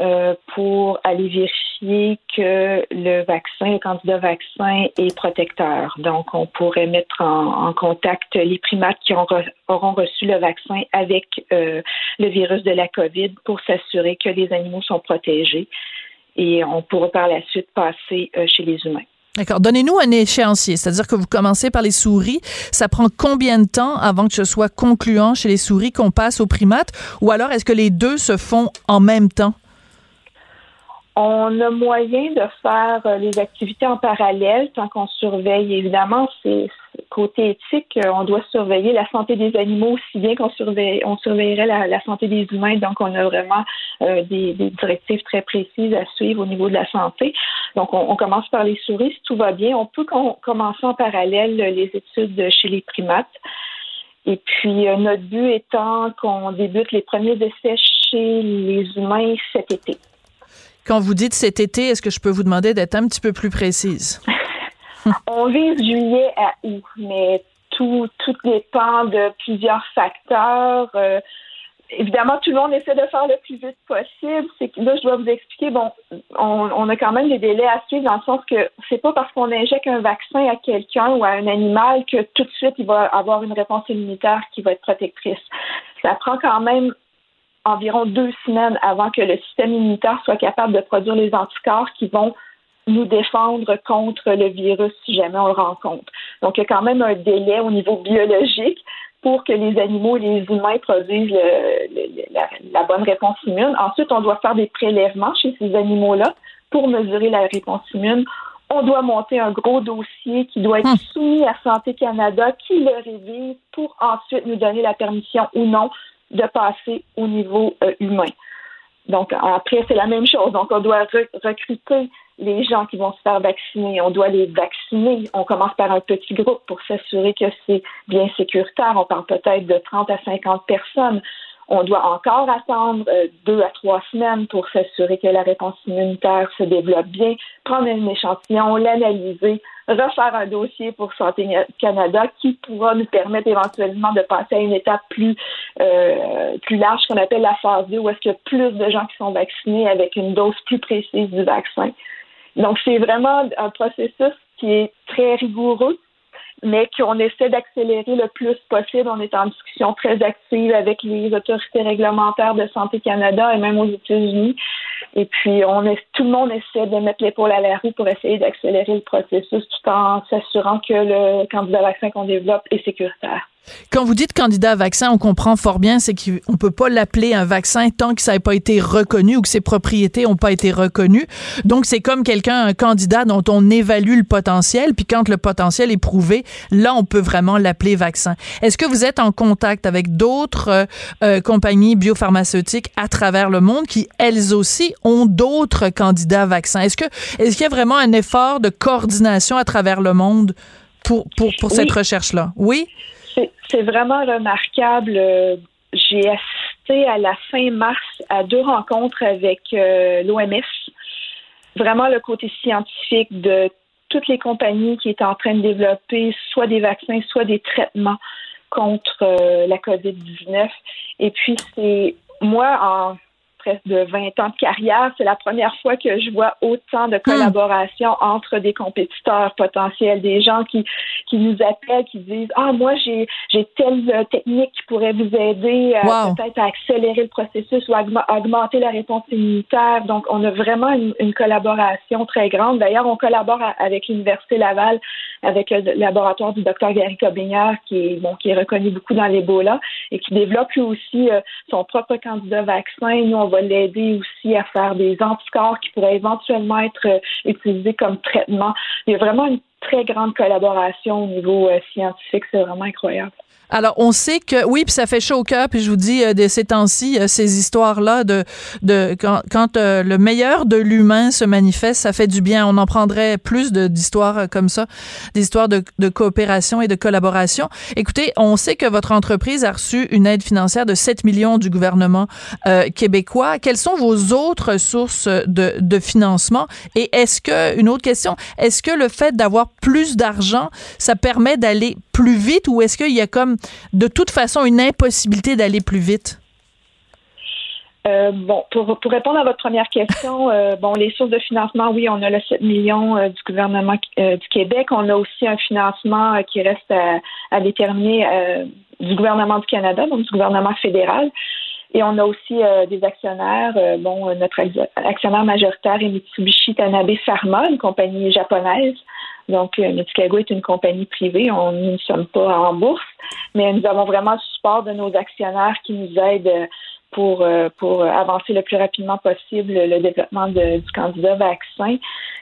euh, pour aller vérifier que le vaccin, le candidat vaccin est protecteur. Donc, on pourrait mettre en, contact les primates qui auront, reçu le vaccin avec euh, le virus de la COVID pour s'assurer que les animaux sont protégés. Et on pourra par la suite passer euh, chez les humains. D'accord. Donnez-nous un échéancier, c'est-à-dire que vous commencez par les souris. Ça prend combien de temps avant que ce soit concluant chez les souris qu'on passe aux primates? Ou alors est-ce que les deux se font en même temps? On a moyen de faire euh, les activités en parallèle tant qu'on surveille. Évidemment, c'est côté éthique, euh, on doit surveiller la santé des animaux aussi bien qu'on surveille, on surveillerait la, santé des humains. Donc, on a vraiment euh, des, directives très précises à suivre au niveau de la santé. Donc, on, commence par les souris. Si tout va bien, on peut commencer en parallèle les études chez les primates. Et puis, notre but étant qu'on débute les premiers essais chez les humains cet été. Quand vous dites cet été, est-ce que je peux vous demander d'être un petit peu plus précise? On vise juillet à août, mais tout, tout dépend de plusieurs facteurs. Euh, évidemment, tout le monde essaie de faire le plus vite possible. Là, je dois vous expliquer, bon, on, a quand même des délais à suivre dans le sens que c'est pas parce qu'on injecte un vaccin à quelqu'un ou à un animal que tout de suite il va avoir une réponse immunitaire qui va être protectrice. Ça prend quand même environ deux semaines avant que le système immunitaire soit capable de produire les anticorps qui vont nous défendre contre le virus si jamais on le rencontre. Donc, il y a quand même un délai au niveau biologique pour que les animaux et les humains produisent la, bonne réponse immune. Ensuite, on doit faire des prélèvements chez ces animaux-là pour mesurer la réponse immune. On doit monter un gros dossier qui doit être hum. soumis à Santé Canada, qui le révise pour ensuite nous donner la permission ou non de passer au niveau euh, humain. Donc, après, c'est la même chose. Donc, on doit recruter les gens qui vont se faire vacciner. On doit les vacciner. On commence par un petit groupe pour s'assurer que c'est bien sécuritaire. On parle peut-être de 30 à 50 personnes. On doit encore attendre euh, deux à trois semaines pour s'assurer que la réponse immunitaire se développe bien, prendre un échantillon, l'analyser, refaire un dossier pour Santé Canada qui pourra nous permettre éventuellement de passer à une étape plus, euh, plus large qu'on appelle la phase 2, où est-ce qu'il y a plus de gens qui sont vaccinés avec une dose plus précise du vaccin. Donc, c'est vraiment un processus qui est très rigoureux, mais qu'on essaie d'accélérer le plus possible. On est en discussion très active avec les autorités réglementaires de Santé Canada et même aux États-Unis. Et puis, on est, tout le monde essaie de mettre l'épaule à la roue pour essayer d'accélérer le processus tout en s'assurant que le candidat vaccin qu'on développe est sécuritaire. Quand vous dites candidat vaccin, on comprend fort bien, c'est qu'on peut pas l'appeler un vaccin tant que ça n'a pas été reconnu ou que ses propriétés n'ont pas été reconnues. Donc, c'est comme quelqu'un, un candidat dont on évalue le potentiel, puis quand le potentiel est prouvé, là, on peut vraiment l'appeler vaccin. Est-ce que vous êtes en contact avec d'autres euh, euh, compagnies biopharmaceutiques à travers le monde qui, elles aussi, ont d'autres candidats vaccins? Est-ce que est-ce qu'il y a vraiment un effort de coordination à travers le monde pour, pour, pour cette recherche-là? Oui? C'est vraiment remarquable. J'ai assisté à la fin mars à deux rencontres avec euh, l'OMS. Vraiment le côté scientifique de toutes les compagnies qui étaient en train de développer soit des vaccins, soit des traitements contre euh, la COVID-19. Et puis, c'est moi, en presque de 20 ans de carrière, c'est la première fois que je vois autant de collaboration entre des compétiteurs potentiels, des gens qui, qui nous appellent, qui disent Ah, moi, j'ai, j'ai telle euh, technique qui pourrait vous aider euh, peut-être à accélérer le processus ou à augmenter la réponse immunitaire. Donc, on a vraiment une, une collaboration très grande. D'ailleurs, on collabore avec l'Université Laval, avec le laboratoire du docteur Gary Cobignard, qui est, bon, qui est reconnu beaucoup dans l'Ebola et qui développe lui aussi euh, son propre candidat vaccin. Nous, on va l'aider aussi à faire des anticorps qui pourraient éventuellement être euh, utilisés comme traitement. Il y a vraiment une très grande collaboration au niveau euh, scientifique. C'est vraiment incroyable. Alors, on sait que, oui, puis ça fait chaud au cœur, puis je vous dis, euh, de ces temps-ci, euh, ces histoires-là de, de quand, quand euh, le meilleur de l'humain se manifeste, ça fait du bien. On en prendrait plus d'histoires comme ça, des histoires de, de, coopération et de collaboration. Écoutez, on sait que votre entreprise a reçu une aide financière de 7 millions du gouvernement québécois. Quelles sont vos autres sources de, de financement? Et est-ce que, une autre question, est-ce que le fait d'avoir plus d'argent, ça permet d'aller plus vite ou est-ce qu'il y a comme de toute façon une impossibilité d'aller plus vite? Euh, bon, pour, pour répondre à votre première question, euh, bon, les sources de financement, oui, on a le 7 millions euh, du gouvernement du Québec. On a aussi un financement qui reste à, à déterminer du gouvernement du Canada, donc du gouvernement fédéral. Et on a aussi des actionnaires. bon, notre actionnaire majoritaire est Mitsubishi Tanabe Pharma, une compagnie japonaise. Donc, Mitsukago est une compagnie privée. On, nous ne sommes pas en bourse, mais nous avons vraiment le support de nos actionnaires qui nous aident pour, euh, pour avancer le plus rapidement possible le développement du candidat vaccin.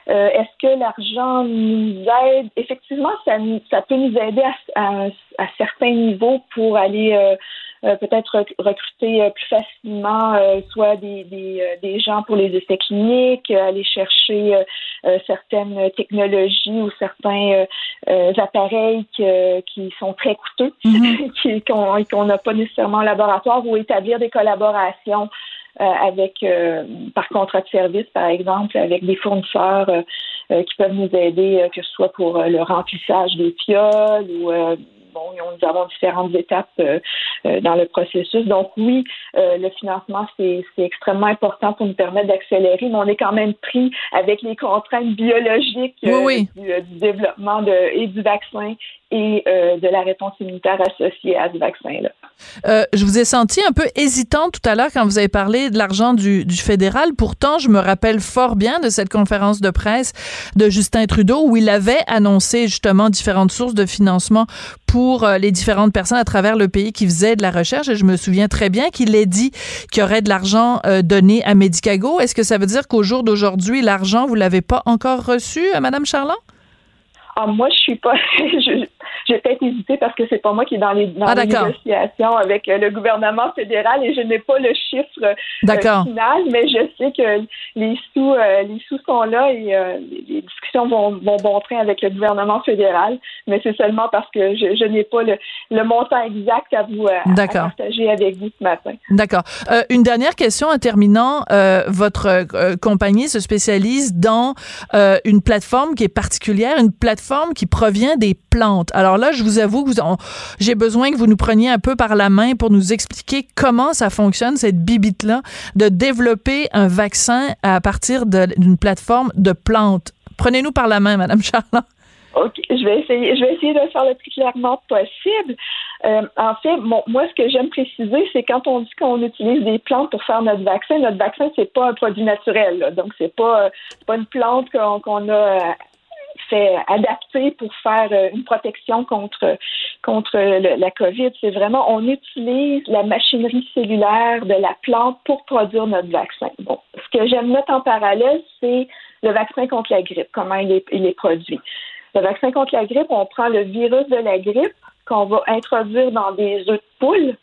Euh, Est-ce que l'argent nous aide? Effectivement, ça, ça peut nous aider à, à, certains niveaux pour aller euh, euh, peut-être recruter euh, plus facilement euh, soit des, des, des, gens pour les essais cliniques, aller chercher certaines technologies ou certains appareils qui sont très coûteux, mm-hmm. qu'on n'a pas nécessairement en laboratoire, ou établir des collaborations avec par contrat de service, par exemple, avec des fournisseurs qui peuvent nous aider, que ce soit pour le remplissage des fioles ou bon, nous avons différentes étapes euh, euh, dans le processus. Donc oui, euh, le financement, c'est extrêmement important pour nous permettre d'accélérer, mais on est quand même pris avec les contraintes biologiques Du, développement de, et du vaccin et de la réponse immunitaire associée à ce vaccin-là. je vous ai senti un peu hésitant tout à l'heure quand vous avez parlé de l'argent du, du, fédéral. Pourtant, je me rappelle fort bien de cette conférence de presse de Justin Trudeau où il avait annoncé justement différentes sources de financement pour euh, les différentes personnes à travers le pays qui faisaient de la recherche. Et je me souviens très bien qu'il ait dit qu'il y aurait de l'argent euh, donné à Medicago. Est-ce que ça veut dire qu'au jour d'aujourd'hui, l'argent, vous l'avez pas encore reçu, euh, Madame Charland? Ah, moi, je suis pas. j'ai peut-être hésité parce que c'est pas moi qui est dans les, dans ah, les négociations avec euh, le gouvernement fédéral et je n'ai pas le chiffre euh, final, mais je sais que les sous, euh, les sous sont là et les discussions vont, vont bon train avec le gouvernement fédéral, mais c'est seulement parce que je, je n'ai pas le, le, montant exact à vous à partager avec vous ce matin. D'accord. une dernière question en terminant. votre compagnie se spécialise dans une plateforme qui est particulière, une plateforme qui provient des plantes. Alors là, je vous avoue que j'ai besoin que vous nous preniez un peu par la main pour nous expliquer comment ça fonctionne, cette bibite-là, de développer un vaccin à partir d'une plateforme de plantes. Prenez-nous par la main, Madame Charland. OK, je vais essayer, je vais essayer de le faire le plus clairement possible. Euh, en fait, moi, ce que j'aime préciser, c'est quand on dit qu'on utilise des plantes pour faire notre vaccin, notre vaccin, c'est pas un produit naturel. Donc, c'est pas, pas une plante qu'on a fait adapté pour faire euh, une protection contre contre la COVID. C'est vraiment on utilise la machinerie cellulaire de la plante pour produire notre vaccin. Bon, ce que j'aime mettre en parallèle, c'est le vaccin contre la grippe, comment il est, il est produit. Le vaccin contre la grippe, on prend le virus de la grippe qu'on va introduire dans des œufs de poule.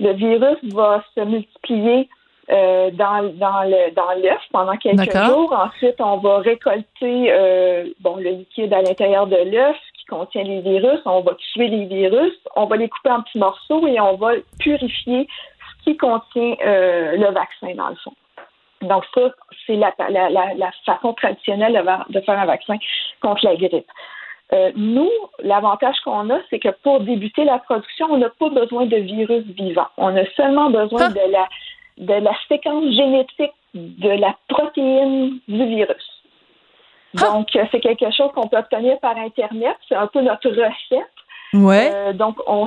Le virus va se multiplier euh, dans, dans le dans l'œuf pendant quelques jours. Ensuite, on va récolter euh, bon le liquide à l'intérieur de l'œuf qui contient les virus. On va tuer les virus. On va les couper en petits morceaux et on va purifier ce qui contient euh, le vaccin dans le fond. Donc ça, c'est la, la, la, façon traditionnelle de faire un vaccin contre la grippe. nous, l'avantage qu'on a, c'est que pour débuter la production, on n'a pas besoin de virus vivants. On a seulement besoin ah! de la de la séquence génétique de la protéine du virus. Ah! Donc, euh, c'est quelque chose qu'on peut obtenir par Internet. C'est un peu notre recette. Ouais. Euh, donc, on,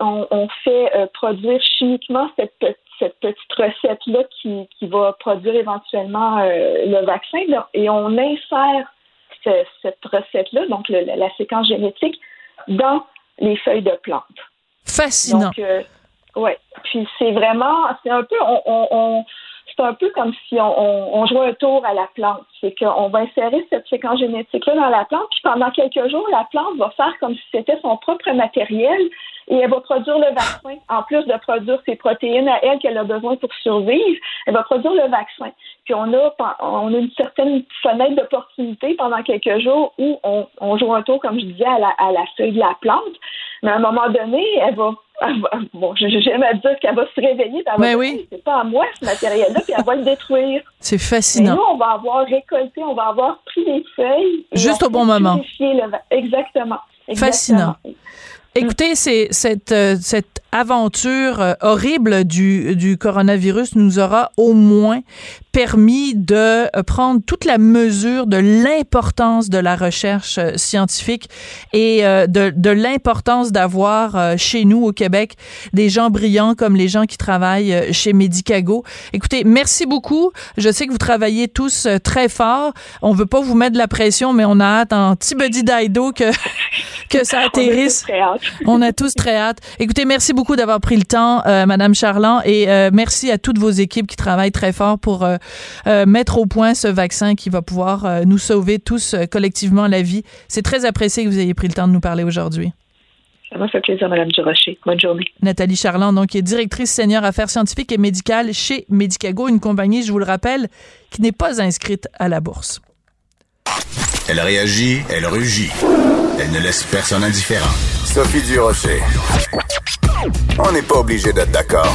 on, fait euh, produire chimiquement cette, cette petite recette-là qui, qui, va produire éventuellement le vaccin. et on insère cette recette-là, donc la séquence génétique, dans les feuilles de plantes. Fascinant. Donc, oui. Puis c'est vraiment, c'est un peu, on, on, c'est un peu comme si on, on, jouait un tour à la plante. C'est qu'on va insérer cette séquence génétique-là dans la plante, puis pendant quelques jours, la plante va faire comme si c'était son propre matériel et elle va produire le vaccin. En plus de produire ses protéines à elle qu'elle a besoin pour survivre, elle va produire le vaccin. Puis on a, on a une certaine fenêtre d'opportunité pendant quelques jours où on, on, joue un tour, comme je disais, à la, à la feuille de la plante. Mais à un moment donné, elle va bon, j'aime à dire qu'elle va se réveiller, puis ben oui. c'est pas à moi ce matériel-là, puis elle va le détruire. C'est fascinant. Et nous, on va avoir récolté, on va avoir pris les feuilles. Juste au bon moment. Le... Exactement, Exactement. Fascinant. Écoutez, c'est cette, aventure horrible du, coronavirus nous aura au moins permis de prendre toute la mesure de l'importance de la recherche scientifique et de, de l'importance d'avoir chez nous au Québec des gens brillants comme les gens qui travaillent chez Medicago. Écoutez, merci beaucoup. Je sais que vous travaillez tous très fort. On veut pas vous mettre de la pression, mais on a hâte en petit buddy d'Aido que, que ça atterrisse. on a tous très hâte. Écoutez, merci beaucoup d'avoir pris le temps, euh, Madame Charland, et euh, merci à toutes vos équipes qui travaillent très fort pour euh, mettre au point ce vaccin qui va pouvoir nous sauver tous collectivement la vie. C'est très apprécié que vous ayez pris le temps de nous parler aujourd'hui. Ça m'a fait plaisir, Mme Durocher. Bonne journée. Nathalie Charland, donc, qui est directrice senior affaires scientifiques et médicales chez Medicago, une compagnie, je vous le rappelle, qui n'est pas inscrite à la bourse. Elle réagit, elle rugit. Elle ne laisse personne indifférent. Sophie Durocher. On n'est pas obligé d'être d'accord.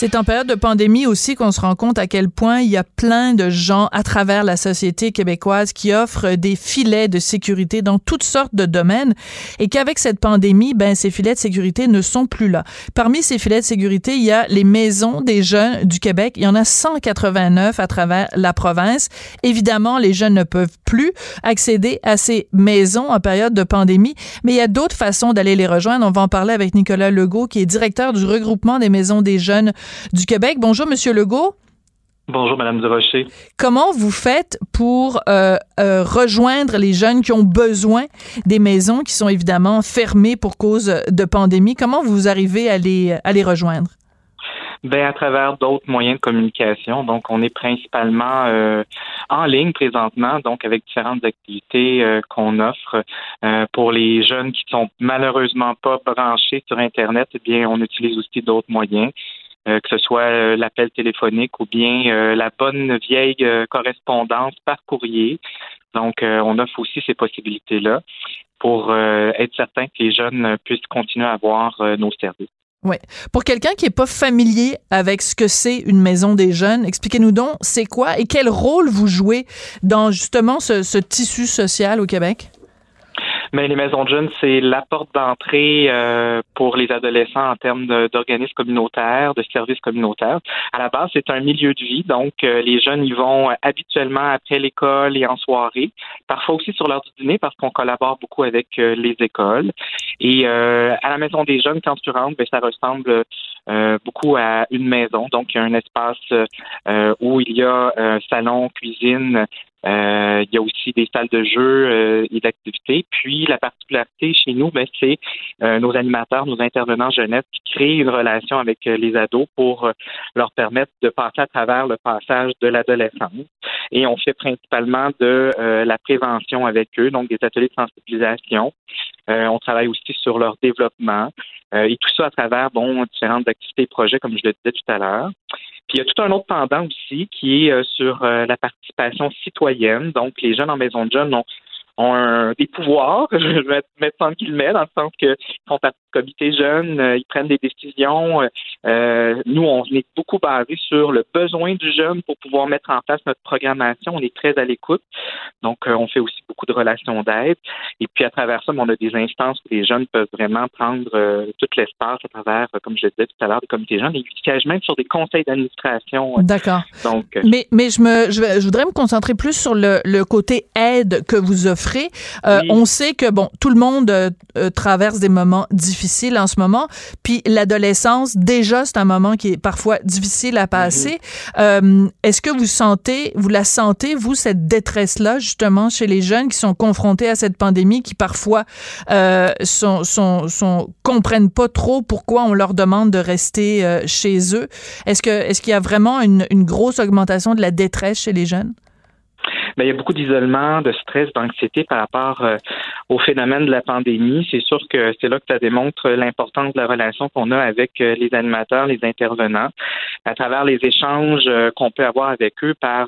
C'est en période de pandémie aussi qu'on se rend compte à quel point il y a plein de gens à travers la société québécoise qui offrent des filets de sécurité dans toutes sortes de domaines et qu'avec cette pandémie, ben, ces filets de sécurité ne sont plus là. Parmi ces filets de sécurité, il y a les maisons des jeunes du Québec. Il y en a 189 à travers la province. Évidemment, les jeunes ne peuvent plus accéder à ces maisons en période de pandémie, mais il y a d'autres façons d'aller les rejoindre. On va en parler avec Nicolas Legault, qui est directeur du regroupement des maisons des jeunes du Québec. Bonjour, Monsieur Legault. Bonjour, Madame Durocher. Comment vous faites pour euh, euh, rejoindre les jeunes qui ont besoin des maisons qui sont évidemment fermées pour cause de pandémie? Comment vous arrivez à les, à les rejoindre? Ben, à travers d'autres moyens de communication. Donc, on est principalement euh, en ligne présentement, donc avec différentes activités qu'on offre pour les jeunes qui sont malheureusement pas branchés sur Internet. Eh bien, on utilise aussi d'autres moyens. Euh, que ce soit euh, l'appel téléphonique ou bien euh, la bonne vieille correspondance par courrier. Donc, on offre aussi ces possibilités-là pour être certain que les jeunes puissent continuer à avoir nos services. Oui. Pour quelqu'un qui n'est pas familier avec ce que c'est une maison des jeunes, expliquez-nous donc, c'est quoi et quel rôle vous jouez dans justement ce tissu social au Québec? Mais les maisons de jeunes, c'est la porte d'entrée euh, pour les adolescents en termes d'organismes communautaires, de services communautaires. À la base, c'est un milieu de vie, donc euh, les jeunes y vont habituellement après l'école et en soirée, parfois aussi sur l'heure du dîner parce qu'on collabore beaucoup avec euh, les écoles. Et à la maison des jeunes, quand tu rentres, ben, ça ressemble beaucoup à une maison. Donc, il y a un espace où il y a un salon, cuisine, euh, il y a aussi des salles de jeu euh, et d'activités. Puis la particularité chez nous, ben, c'est euh, nos animateurs, nos intervenants jeunesse qui créent une relation avec les ados pour leur permettre de passer à travers le passage de l'adolescence. Et on fait principalement de la prévention avec eux, donc des ateliers de sensibilisation. On travaille aussi sur leur développement et tout ça à travers différentes activités et projets, comme je le disais tout à l'heure. Puis il y a tout un autre pendant aussi qui est euh, sur euh, la participation citoyenne. Donc, les jeunes en maison de jeunes ont des pouvoirs, je vais mettre sans guillemets, dans le sens qu'ils du comité jeune, euh, ils prennent des décisions. Euh, nous, on est beaucoup basé sur le besoin du jeune pour pouvoir mettre en place notre programmation. On est très à l'écoute. Donc, euh, on fait aussi beaucoup de relations d'aide. Et puis, à travers ça, on a des instances où les jeunes peuvent vraiment prendre tout l'espace à travers, comme je le disais tout à l'heure, des comités jeunes. Et ils siègent même sur des conseils d'administration. D'accord. Donc, mais, mais je, me, je, voudrais me concentrer plus sur le, le côté aide que vous offrez euh, on sait que bon, tout le monde euh, euh, traverse des moments difficiles en ce moment. Puis l'adolescence, déjà, c'est un moment qui est parfois difficile à passer. Mhm. Est-ce que vous sentez, vous la sentez, vous, cette détresse-là, justement, chez les jeunes qui sont confrontés à cette pandémie, qui parfois sont, sont, comprennent pas trop pourquoi on leur demande de rester chez eux? Est-ce que est-ce qu'il y a vraiment une grosse augmentation de la détresse chez les jeunes? Ben, il y a beaucoup d'isolement, de stress, d'anxiété par rapport euh, au phénomène de la pandémie. C'est sûr que c'est là que ça démontre l'importance de la relation qu'on a avec euh, les animateurs, les intervenants, à travers les échanges euh, qu'on peut avoir avec eux par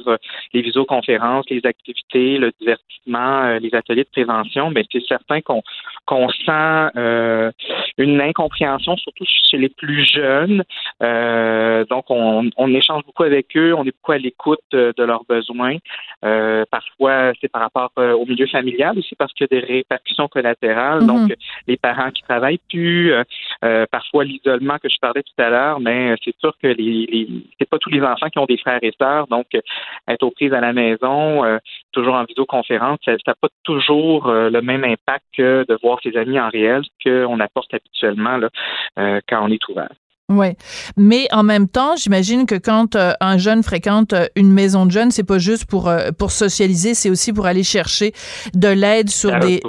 les visioconférences, les activités, le divertissement, les ateliers de prévention. Ben, c'est certain qu'on qu'on sent une incompréhension, surtout chez les plus jeunes. donc, on, on, échange beaucoup avec eux, on est beaucoup à l'écoute de leurs besoins. Euh, parfois, c'est par rapport euh, au milieu familial aussi, parce qu'il y a des répercussions collatérales. Donc, les parents qui travaillent plus, parfois l'isolement que je parlais tout à l'heure, mais c'est sûr que les, les c'est pas tous les enfants qui ont des frères et sœurs, donc être aux prises à la maison, toujours en vidéoconférence, ça n'a pas toujours le même impact que de voir ses amis en réel qu'on apporte habituellement là, quand on est ouvert. Oui, mais en même temps, j'imagine que quand euh, un jeune fréquente euh, une maison de jeunes, c'est pas juste pour euh, pour socialiser, c'est aussi pour aller chercher de l'aide sur des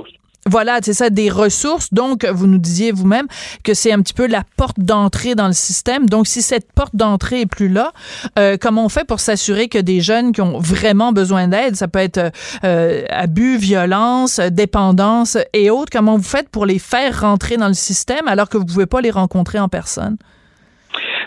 voilà, c'est ça, des ressources. Donc, vous nous disiez vous-même que c'est un petit peu la porte d'entrée dans le système. Donc, si cette porte d'entrée est plus là, comment on fait pour s'assurer que des jeunes qui ont vraiment besoin d'aide, ça peut être abus, violence, dépendance et autres, comment vous faites pour les faire rentrer dans le système alors que vous pouvez pas les rencontrer en personne?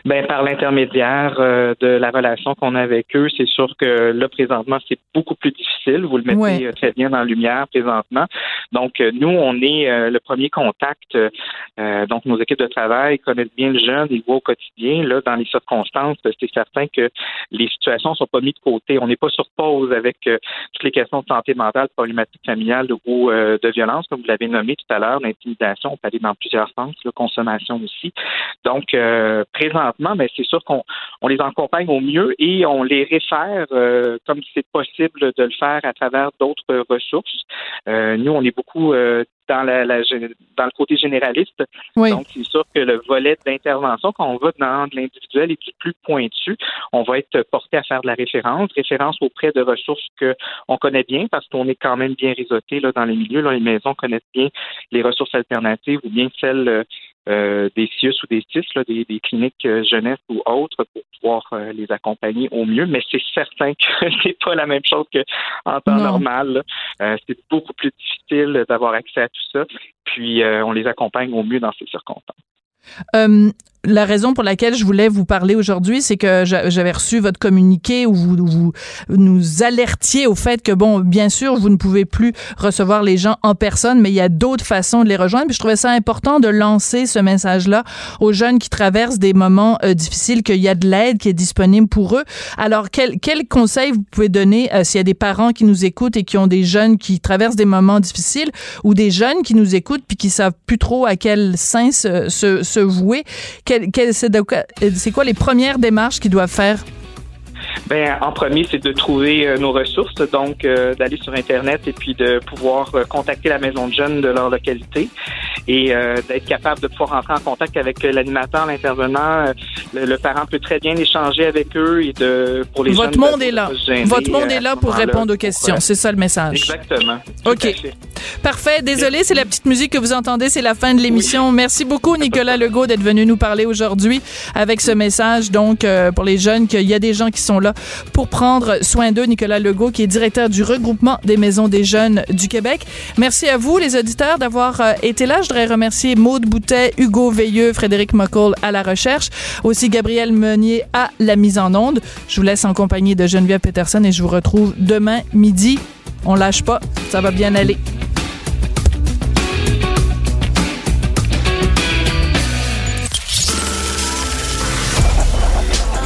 Ben par l'intermédiaire euh, de la relation qu'on a avec eux, c'est sûr que là présentement c'est beaucoup plus difficile. Vous le mettez euh, très bien dans la lumière présentement. Donc euh, nous on est le premier contact. donc nos équipes de travail connaissent bien le jeune, ils voient au quotidien. Là dans les circonstances, c'est certain que les situations sont pas mises de côté. On n'est pas sur pause avec toutes les questions de santé mentale, problématiques familiales ou de violence comme vous l'avez nommé tout à l'heure, d'intimidation. On peut aller dans plusieurs sens, la consommation aussi. Donc présentement mais c'est sûr qu'on on les accompagne au mieux et on les réfère euh, comme c'est possible de le faire à travers d'autres ressources. Euh, nous, on est beaucoup euh, dans, la, dans le côté généraliste. Donc, c'est sûr que le volet d'intervention, quand on va dans l'individuel et du plus pointu, on va être porté à faire de la référence, référence auprès de ressources que on connaît bien parce qu'on est quand même bien réseauté là, dans les milieux. Là, les maisons connaissent bien les ressources alternatives ou bien celles euh, des CIUS ou des CIS, là, des, cliniques euh, jeunesse ou autres pour pouvoir euh, les accompagner au mieux. Mais c'est certain que c'est pas la même chose qu'en temps normal. c'est beaucoup plus difficile d'avoir accès à tout ça. Puis on les accompagne au mieux dans ces circonstances la raison pour laquelle je voulais vous parler aujourd'hui, c'est que j'avais reçu votre communiqué où vous, nous alertiez au fait que, bon, bien sûr, vous ne pouvez plus recevoir les gens en personne, mais il y a d'autres façons de les rejoindre. Puis je trouvais ça important de lancer ce message-là aux jeunes qui traversent des moments euh, difficiles, qu'il y a de l'aide qui est disponible pour eux. Alors, quel, quel conseil vous pouvez donner euh, s'il y a des parents qui nous écoutent et qui ont des jeunes qui traversent des moments difficiles ou des jeunes qui nous écoutent puis qui savent plus trop à quel sens se, se, se vouer? C'est quoi les premières démarches qu'ils doivent faire? Ben, en premier, c'est de trouver euh, nos ressources, donc euh, d'aller sur Internet et puis de pouvoir euh, contacter la maison de jeunes de leur localité et d'être capable de pouvoir entrer en contact avec l'animateur, l'intervenant. Le, parent peut très bien échanger avec eux et de pour les Votre monde est là. Votre monde est là pour répondre aux questions. C'est ça le message. Exactement. OK. Parfait. Désolé, c'est la petite musique que vous entendez. C'est la fin de l'émission. Merci beaucoup, Nicolas Legault, d'être venu nous parler aujourd'hui avec ce message. Donc, pour les jeunes, qu'il y a des gens qui sont là pour prendre soin d'eux. Nicolas Legault, qui est directeur du regroupement des maisons des jeunes du Québec. Merci à vous, les auditeurs, d'avoir euh, été là. Je voudrais remercier Maude Boutet, Hugo Veilleux, Frédéric McCall à la recherche, aussi Gabriel Meunier à la mise en onde. Je vous laisse en compagnie de Geneviève Peterson et je vous retrouve demain midi. On lâche pas, ça va bien aller.